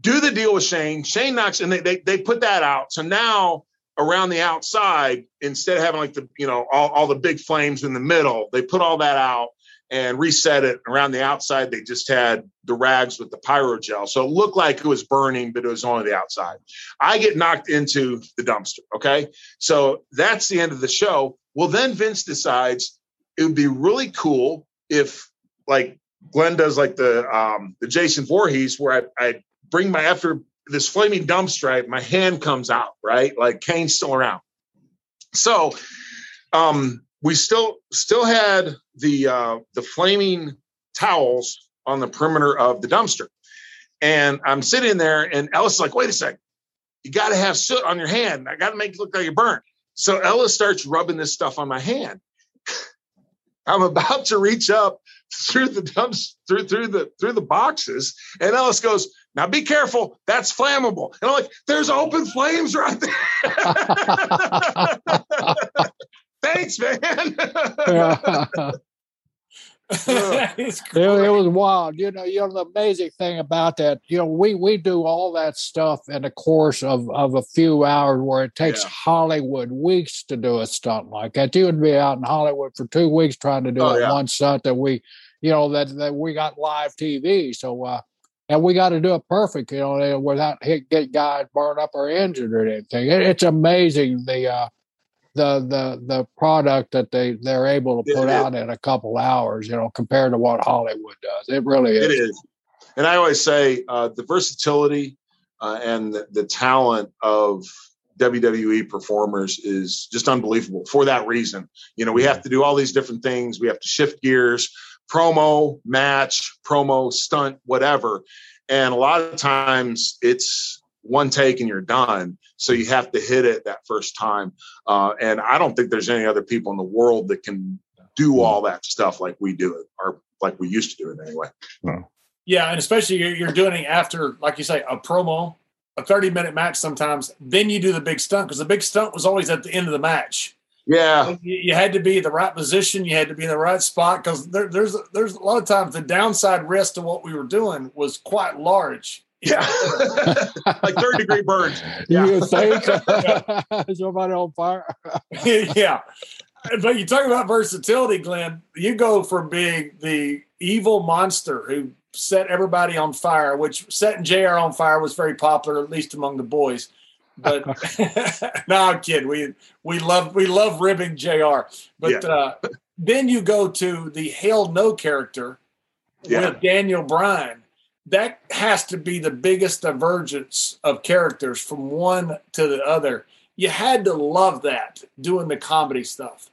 Do the deal with Shane. Shane knocks and they, they they put that out. So now around the outside, instead of having like the, you know, all, all the big flames in the middle, they put all that out and reset it around the outside. They just had the rags with the pyro gel. So it looked like it was burning, but it was only the outside. I get knocked into the dumpster. Okay. So that's the end of the show. Well, then Vince decides it would be really cool if like Glenn does like the um the Jason Voorhees where I, I bring my after this flaming dumpster, I, my hand comes out, right? Like Kane's still around. So um, we still still had the uh, the flaming towels on the perimeter of the dumpster. And I'm sitting there, and Ellis is like, wait a second, you got to have soot on your hand. I got to make it look like you're burnt. So Ellis starts rubbing this stuff on my hand. I'm about to reach up through the dumps, through through the through the boxes, and Ellis goes, "Now be careful, that's flammable." And I'm like, "There's open flames right there." Thanks, man. it, it, was wild. You know, you know the amazing thing about that. You know, we we do all that stuff in the course of of a few hours, where it takes yeah. Hollywood weeks to do a stunt like that. You would be out in Hollywood for two weeks trying to do oh, yeah. one stunt that we, you know, that that we got live TV. So. uh and we got to do it perfect, you know, without hit, get guys burned up or injured or anything. It, it's amazing the uh, the the the product that they they're able to put it out in a couple hours, you know, compared to what Hollywood does. It really is. It is. And I always say uh, the versatility uh, and the, the talent of WWE performers is just unbelievable for that reason. You know, we have to do all these different things. We have to shift gears, promo, match, promo, stunt, whatever. And a lot of times it's one take and you're done. So you have to hit it that first time. Uh, and I don't think there's any other people in the world that can do all that stuff like we do it, or like we used to do it anyway. Yeah, and especially you're, you're doing it after, like you say, a promo, a 30 minute match sometimes. Then you do the big stunt because the big stunt was always at the end of the match. Yeah, you, you, had to be in the right position. You had to be in the right spot because there, there's there's a lot of times the downside risk to what we were doing was quite large yeah, like third degree burns. Yeah. You think somebody on fire? yeah, but you talk about versatility, Glenn. You go from being the evil monster who set everybody on fire, which setting Jr. on fire was very popular, at least among the boys. But no, I'm kidding. We we love we love ribbing Jr. But yeah. uh, then you go to the Hell No character yeah. with Daniel Bryan that has to be the biggest divergence of characters from one to the other. You had to love that doing the comedy stuff.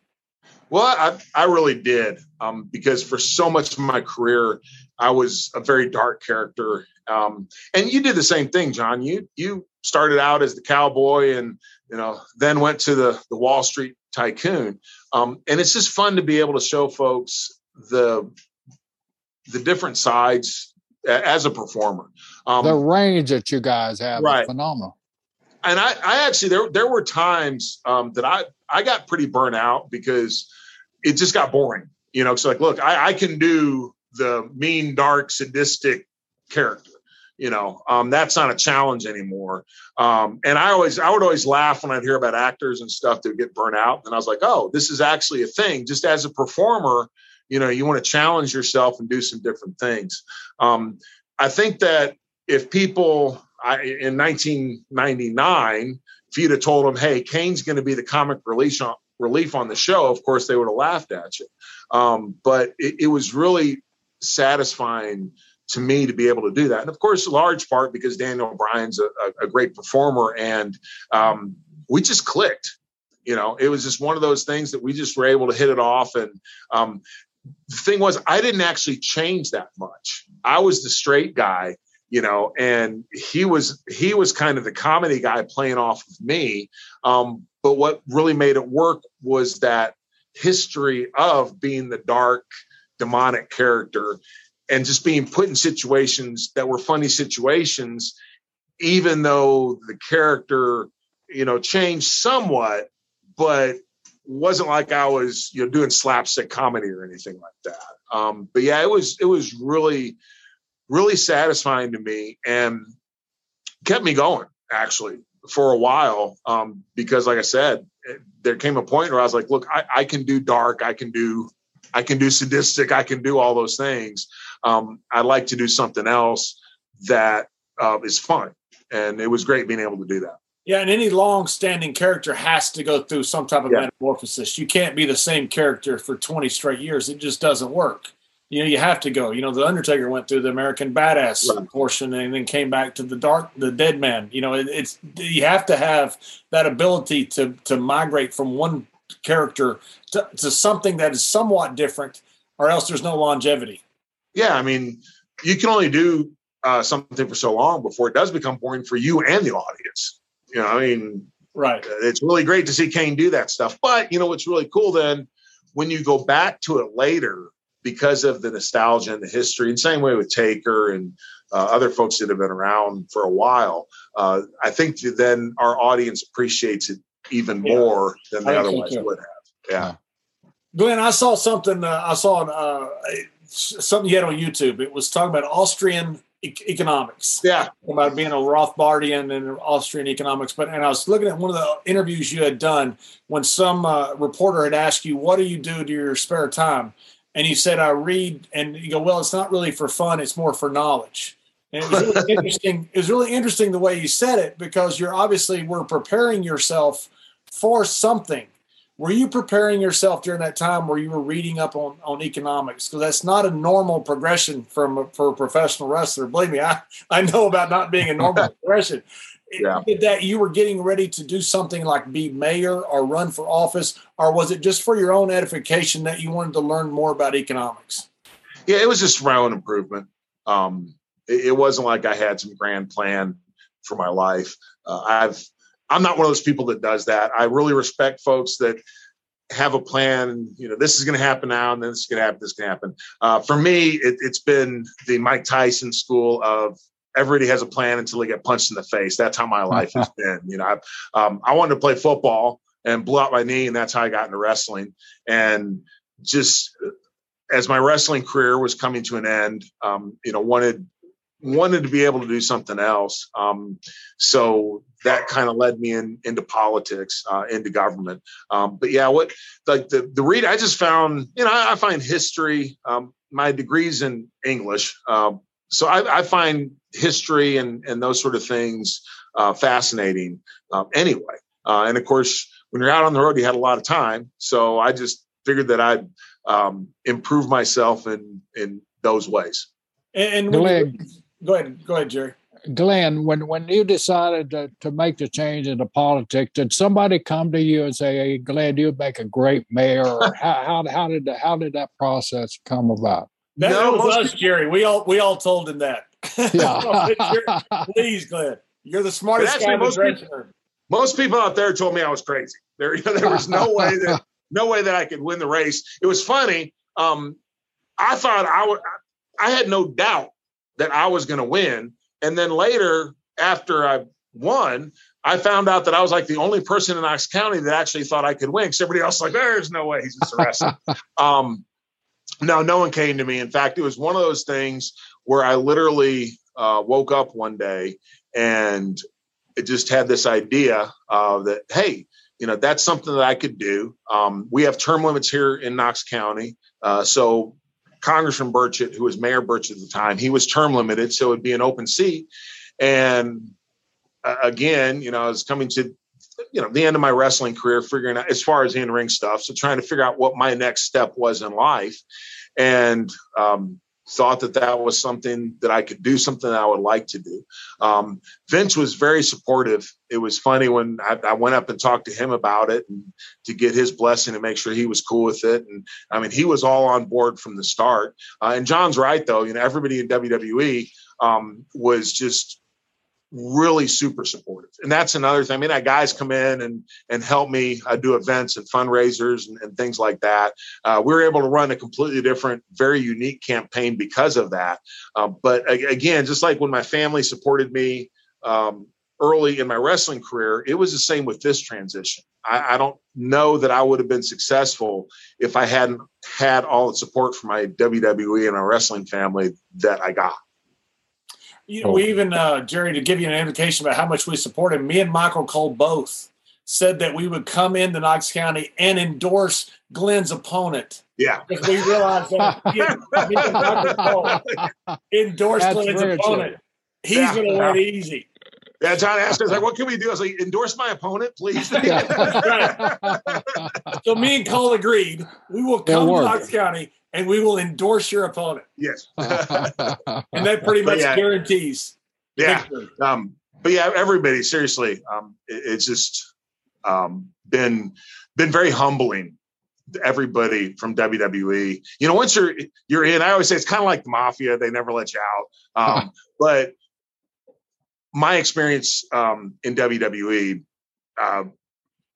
Well, I, I really did um, because for so much of my career, I was a very dark character. Um, and you did the same thing, John. You you started out as the cowboy, and you know then went to the the Wall Street tycoon. Um, and it's just fun to be able to show folks the the different sides as a performer. Um, the range that you guys have right. is phenomenal. And I, I actually there there were times um, that I I got pretty burnt out because it just got boring. You know, it's like, look, I, I can do the mean, dark, sadistic character. You know, um, that's not a challenge anymore. Um, and I always, I would always laugh when I'd hear about actors and stuff that get burnt out. And I was like, oh, this is actually a thing. Just as a performer, you know you want to challenge yourself and do some different things um, i think that if people I, in 1999 if you'd have told them hey kane's going to be the comic relief on, relief on the show of course they would have laughed at you um, but it, it was really satisfying to me to be able to do that. And of course, large part because Daniel Bryan's a, a great performer and um, we just clicked. You know, it was just one of those things that we just were able to hit it off. And um, the thing was, I didn't actually change that much. I was the straight guy, you know, and he was he was kind of the comedy guy playing off of me. Um, but what really made it work was that history of being the dark, demonic character and just being put in situations that were funny situations, even though the character, you know, changed somewhat, but wasn't like I was, you know, doing slapstick comedy or anything like that. Um, but yeah, it was it was really, really satisfying to me and kept me going actually for a while. Um, because like I said, it, there came a point where I was like, look, I, I, can do dark, I can do, I can do sadistic, I can do all those things. Um, I'd like to do something else that uh, is fun, and it was great being able to do that. Yeah, and any long-standing character has to go through some type of yeah. metamorphosis. You can't be the same character for 20 straight years. It just doesn't work. you know you have to go. You know, the Undertaker went through the American Badass Right. portion and then came back to the dark, the Dead Man. You know, it, it's you have to have that ability to to migrate from one character to, to something that is somewhat different, or else there's no longevity. Yeah, I mean, you can only do uh, something for so long before it does become boring for you and the audience. You know, I mean, Right. it's really great to see Kane do that stuff. But you know what's really cool then when you go back to it later because of the nostalgia and the history, and same way with Taker and uh, other folks that have been around for a while. Uh, I think then our audience appreciates it even Yeah. more than they I so otherwise would have. Yeah. Glenn, I saw something. Uh, I saw uh, something you had on YouTube. It was talking about Austrian e- economics. Yeah. about being a Rothbardian and Austrian economics. But and I was looking at one of the interviews you had done when some uh, reporter had asked you, "What do you do to your spare time?" And you said, "I read." And you go, "Well, it's not really for fun; it's more for knowledge." And it was really interesting. It was really interesting the way you said it because you're obviously were preparing yourself for something. Were you preparing yourself during that time where you were reading up on, on economics? Because that's not a normal progression from a, for a professional wrestler. Believe me, I, I know about not being a normal progression. Yeah. Did that you were getting ready to do something like be mayor or run for office, or was it just for your own edification that you wanted to learn more about economics? Yeah, it was just my own improvement. Um, it, it wasn't like I had some grand plan for my life. Uh, I've I'm not one of those people that does that. I really respect folks that have a plan. You know, this is going to happen now, and then this is going to happen. This can happen. Uh, for me, it, it's been the Mike Tyson school of everybody has a plan until they get punched in the face. That's how my life has been. You know, I, um, I wanted to play football and blew out my knee, and that's how I got into wrestling. And just as my wrestling career was coming to an end, um, you know, wanted wanted to be able to do something else. Um, so that kind of led me in into politics, uh, into government. Um, but yeah, what like the the read I just found, you know, I, I find history. Um, my degrees in English, um, so I, I find history and and those sort of things uh, fascinating. Um, anyway, uh, and of course, when you're out on the road, you had a lot of time, so I just figured that I'd um, improve myself in in those ways. And, and when you- Glenn, go ahead, go ahead, Jerry. Glenn, when when you decided to, to make the change into politics, did somebody come to you and say, "Hey, Glenn, you'd make a great mayor"? Or how, how how did that, how did that process come about? That, No, that was most us, Jerry. We all we all told him that. Yeah. Please, Glenn. You're the smartest actually, guy in the most dressing room. most people out there told me I was crazy. There, there was no way that no way that I could win the race. It was funny. Um, I thought I would. I had no doubt that I was going to win, and then later, after I won, I found out that I was like the only person in Knox County that actually thought I could win. 'Cause everybody else was like, there's no way he's just a wrestler. um, no, no one came to me. In fact, it was one of those things where I literally uh, woke up one day and it just had this idea uh, that hey you know that's something that i could do um, we have term limits here in knox county uh, so congressman burchett who was mayor burchett at the time he was term limited so it would be an open seat. And uh, again you know i was coming to you know the end of my wrestling career figuring out as far as in ring stuff so trying to figure out what my next step was in life. And um, thought that that was something that I could do, something I would like to do. Um, Vince was very supportive. It was funny when I, I, went up and talked to him about it and to get his blessing and make sure he was cool with it. And I mean, he was all on board from the start. Uh, and John's right, though. You know, everybody in WWE um, was just really super supportive. And that's another thing. I mean, I guys come in and and help me uh, do events and fundraisers and, and things like that. Uh, we were able to run a completely different, very unique campaign because of that. Uh, but again, just like when my family supported me um, early in my wrestling career, it was the same with this transition. I, I don't know that I would have been successful if I hadn't had all the support from my WWE and my wrestling family that I got. You know, we even uh, Jerry to give you an indication about how much we support him. Me and Michael Cole both said that we would come into Knox County and endorse Glenn's opponent. Yeah, because we realized that me and, me and Michael Cole endorse That's Glenn's opponent. true. He's Yeah, going to yeah. win easy. Yeah, John asked us like, "What can we do?" I was like, "Endorse my opponent, please." So me and Cole agreed we will come to work. Knox County and we will endorse your opponent. Yes. and that pretty much yeah, guarantees. Yeah. Um, but yeah, everybody, seriously, um, it, it's just um, been been very humbling. Everybody from WWE, you know, once you're you're in, I always say it's kind of like the mafia; they never let you out. Um, but my experience um, in WWE, uh,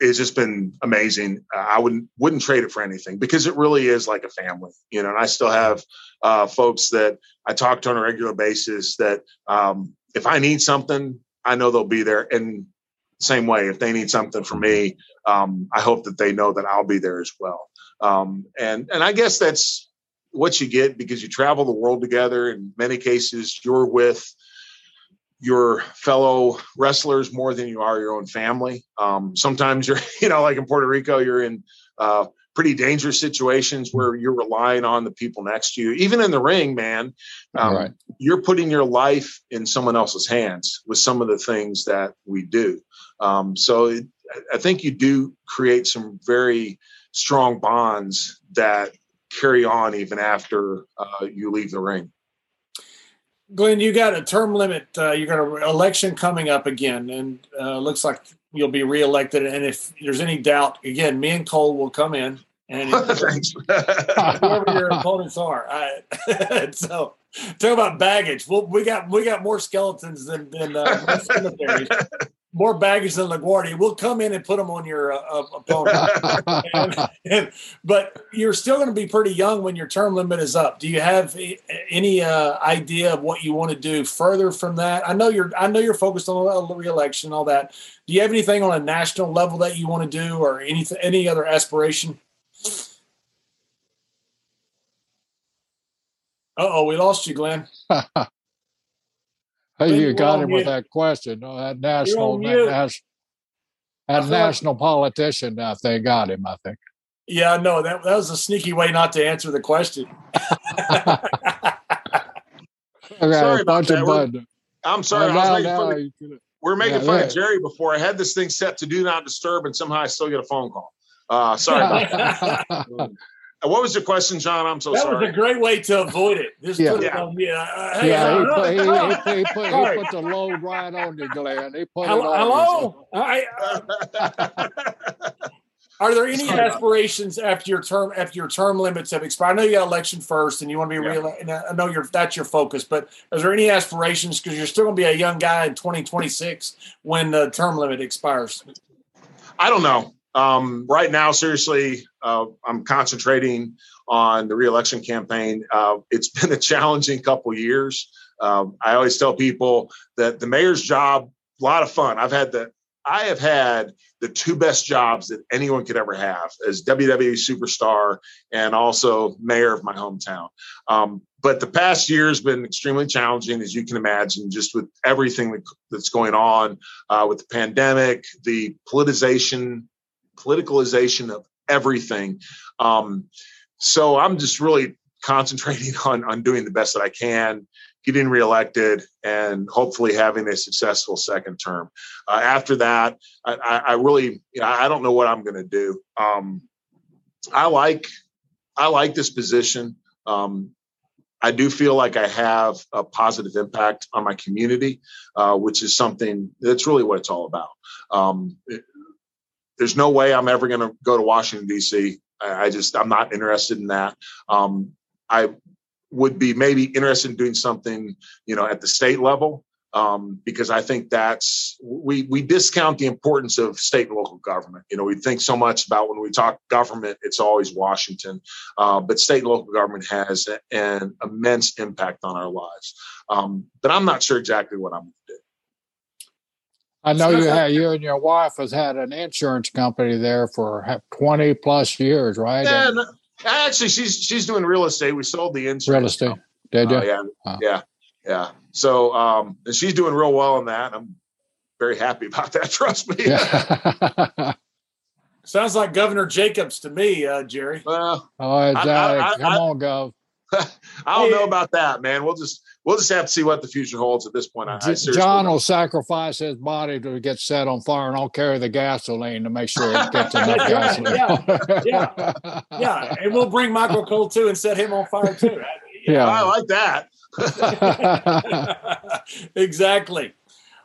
it's just been amazing. Uh, I wouldn't wouldn't trade it for anything because it really is like a family, you know. And I still have uh, folks that I talk to on a regular basis. That um, if I need something, I know they'll be there. And same way, if they need something from me, um, I hope that they know that I'll be there as well. Um, and and I guess that's what you get because you travel the world together. In many cases, you're with your fellow wrestlers more than you are your own family. Um, sometimes you're, you know, like in Puerto Rico, you're in uh, pretty dangerous situations where you're relying on the people next to you. Even in the ring, man, um, right. you're putting your life in someone else's hands with some of the things that we do. Um, so it, I think you do create some very strong bonds that carry on even after uh, you leave the ring. Glenn, you got a term limit. Uh, you got an election coming up again, and uh, looks like you'll be reelected. And if there's any doubt, again, me and Cole will come in and whoever your opponents are. I, so talk about baggage. Well, we got we got more skeletons than than uh, cemeteries more baggage than LaGuardia. We'll come in and put them on your uh, uh opponent. and, and, but you're still going to be pretty young when your term limit is up. Do you have any uh, idea of what you want to do further from that? I know you're I know you're focused on the reelection and all that. Do you have anything on a national level that you want to do, or any any other aspiration? oh, we lost you, Glenn. Hey, you got him with that question. that national, that, that national politician, I think, got him. I think. Yeah, no, that that was a sneaky way not to answer the question. sorry about that. We're, I'm sorry. Now, now, we're making yeah, fun yeah. of Jerry before. I had this thing set to do not disturb, and somehow I still get a phone call. Uh, sorry about that. What was the question, John? I'm so that sorry. That was a great way to avoid it. Just yeah. put it on me. Uh, hey, yeah, he, put, he, he, he, put, he put the load right on you, Glenn. He put hello, it on hello? I, uh, are there any sorry aspirations after your term after your term limits have expired? I know you got election first, and you want to be yeah. real. I know you're that's your focus, but is there any aspirations because you're still going to be a young guy in 2026 when the term limit expires? I don't know. Um, right now, seriously, uh, I'm concentrating on the reelection campaign. Uh, it's been a challenging couple years. Um, I always tell people that the mayor's job, a lot of fun. I've had the, I have had the two best jobs that anyone could ever have as WWE superstar and also mayor of my hometown. Um, but the past year has been extremely challenging, as you can imagine, just with everything that's going on uh, with the pandemic, the politicization politicalization of everything. Um, so I'm just really concentrating on on doing the best that I can, getting reelected, and hopefully having a successful second term. Uh, after that, I, I, really, you know, I don't know what I'm going to do. Um, I like I like this position. Um, I do feel like I have a positive impact on my community, uh, which is something that's really what it's all about. Um, there's no way I'm ever going to go to Washington D.C. I, just I'm not interested in that. Um, I would be maybe interested in doing something, you know, at the state level um, because I think that's we we discount the importance of state and local government. You know, we think so much about when we talk government, it's always Washington, uh, but state and local government has an immense impact on our lives. Um, but I'm not sure exactly what I'm going to do. I know you had you and your wife has had an insurance company there for twenty plus years, right? Yeah, and, actually, she's she's doing real estate. We sold the insurance. Real estate, did you? Uh, yeah, oh. yeah, yeah. So, um, and she's doing real well in that. I'm very happy about that. Trust me. Yeah. Sounds like Governor Jacobs to me, uh, Jerry. Well, oh, I, I, come on, Gov. I don't know about that, man. We'll just we'll just have to see what the future holds at this point. I, I John will sacrifice his body to get set on fire, and I'll carry the gasoline to make sure it gets enough gasoline. yeah, yeah, yeah, and we'll bring Michael Cole too and set him on fire too. Yeah, I like that. exactly.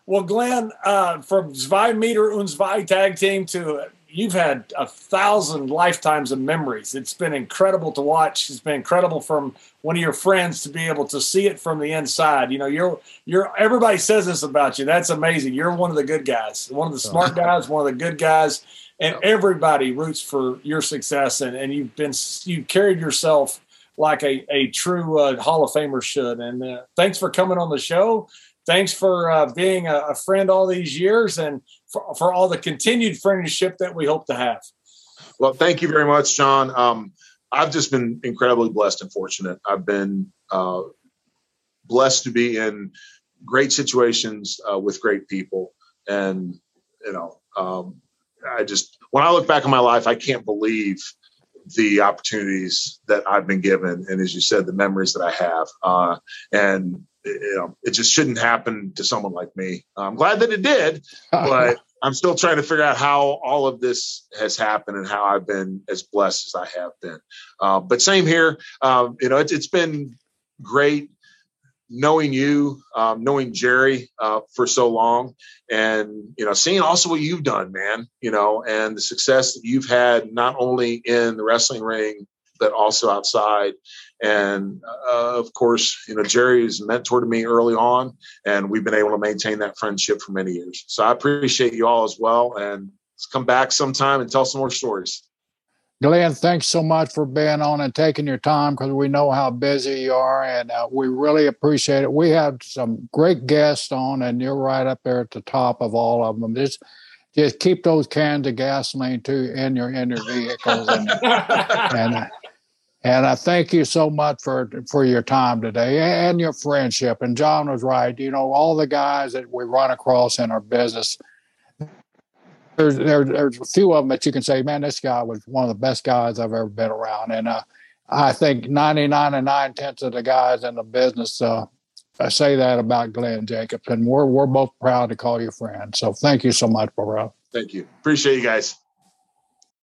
Well, Glenn, uh, from Zwei Meter und Zwei tag team to you've had a thousand lifetimes of memories. It's been incredible to watch. It's been incredible from one of your friends to be able to see it from the inside. You know, you're you're everybody says this about you. That's amazing. You're one of the good guys, one of the smart guys, one of the good guys, and everybody roots for your success. And, and you've been you've carried yourself like a a true uh, Hall of Famer should. And uh, thanks for coming on the show thanks for uh, being a, a, friend all these years and for, for, all the continued friendship that we hope to have. Well, thank you very much, John. Um, I've just been incredibly blessed and fortunate. I've been uh, blessed to be in great situations uh, with great people. And, you know, um, I just, when I look back on my life, I can't believe the opportunities that I've been given. And as you said, the memories that I have. Uh, and you know, it just shouldn't happen to someone like me. I'm glad that it did, but I'm still trying to figure out how all of this has happened and how I've been as blessed as I have been. Uh, but same here. Um, you know, it's, it's been great knowing you, um, knowing Jerry uh, for so long, and you know, seeing also what you've done, man. You know, and the success that you've had not only in the wrestling ring but also outside. And uh, of course, you know, Jerry has mentored me early on, and we've been able to maintain that friendship for many years. So I appreciate you all as well. And let's come back sometime and tell some more stories. Glenn, thanks so much for being on and taking your time because we know how busy you are, and uh, we really appreciate it. We have some great guests on, and you're right up there at the top of all of them. Just, just keep those cans of gasoline too in your in your vehicles, and, and uh, and I thank you so much for for your time today and your friendship. And John was right. You know, all the guys that we run across in our business, there's there, there's a few of them that you can say, man, this guy was one of the best guys I've ever been around. And uh, I think 99 and nine tenths of the guys in the business uh, say that about Glenn Jacobs, and we're we're both proud to call you friend. So thank you so much, bro. Thank you. Appreciate you guys.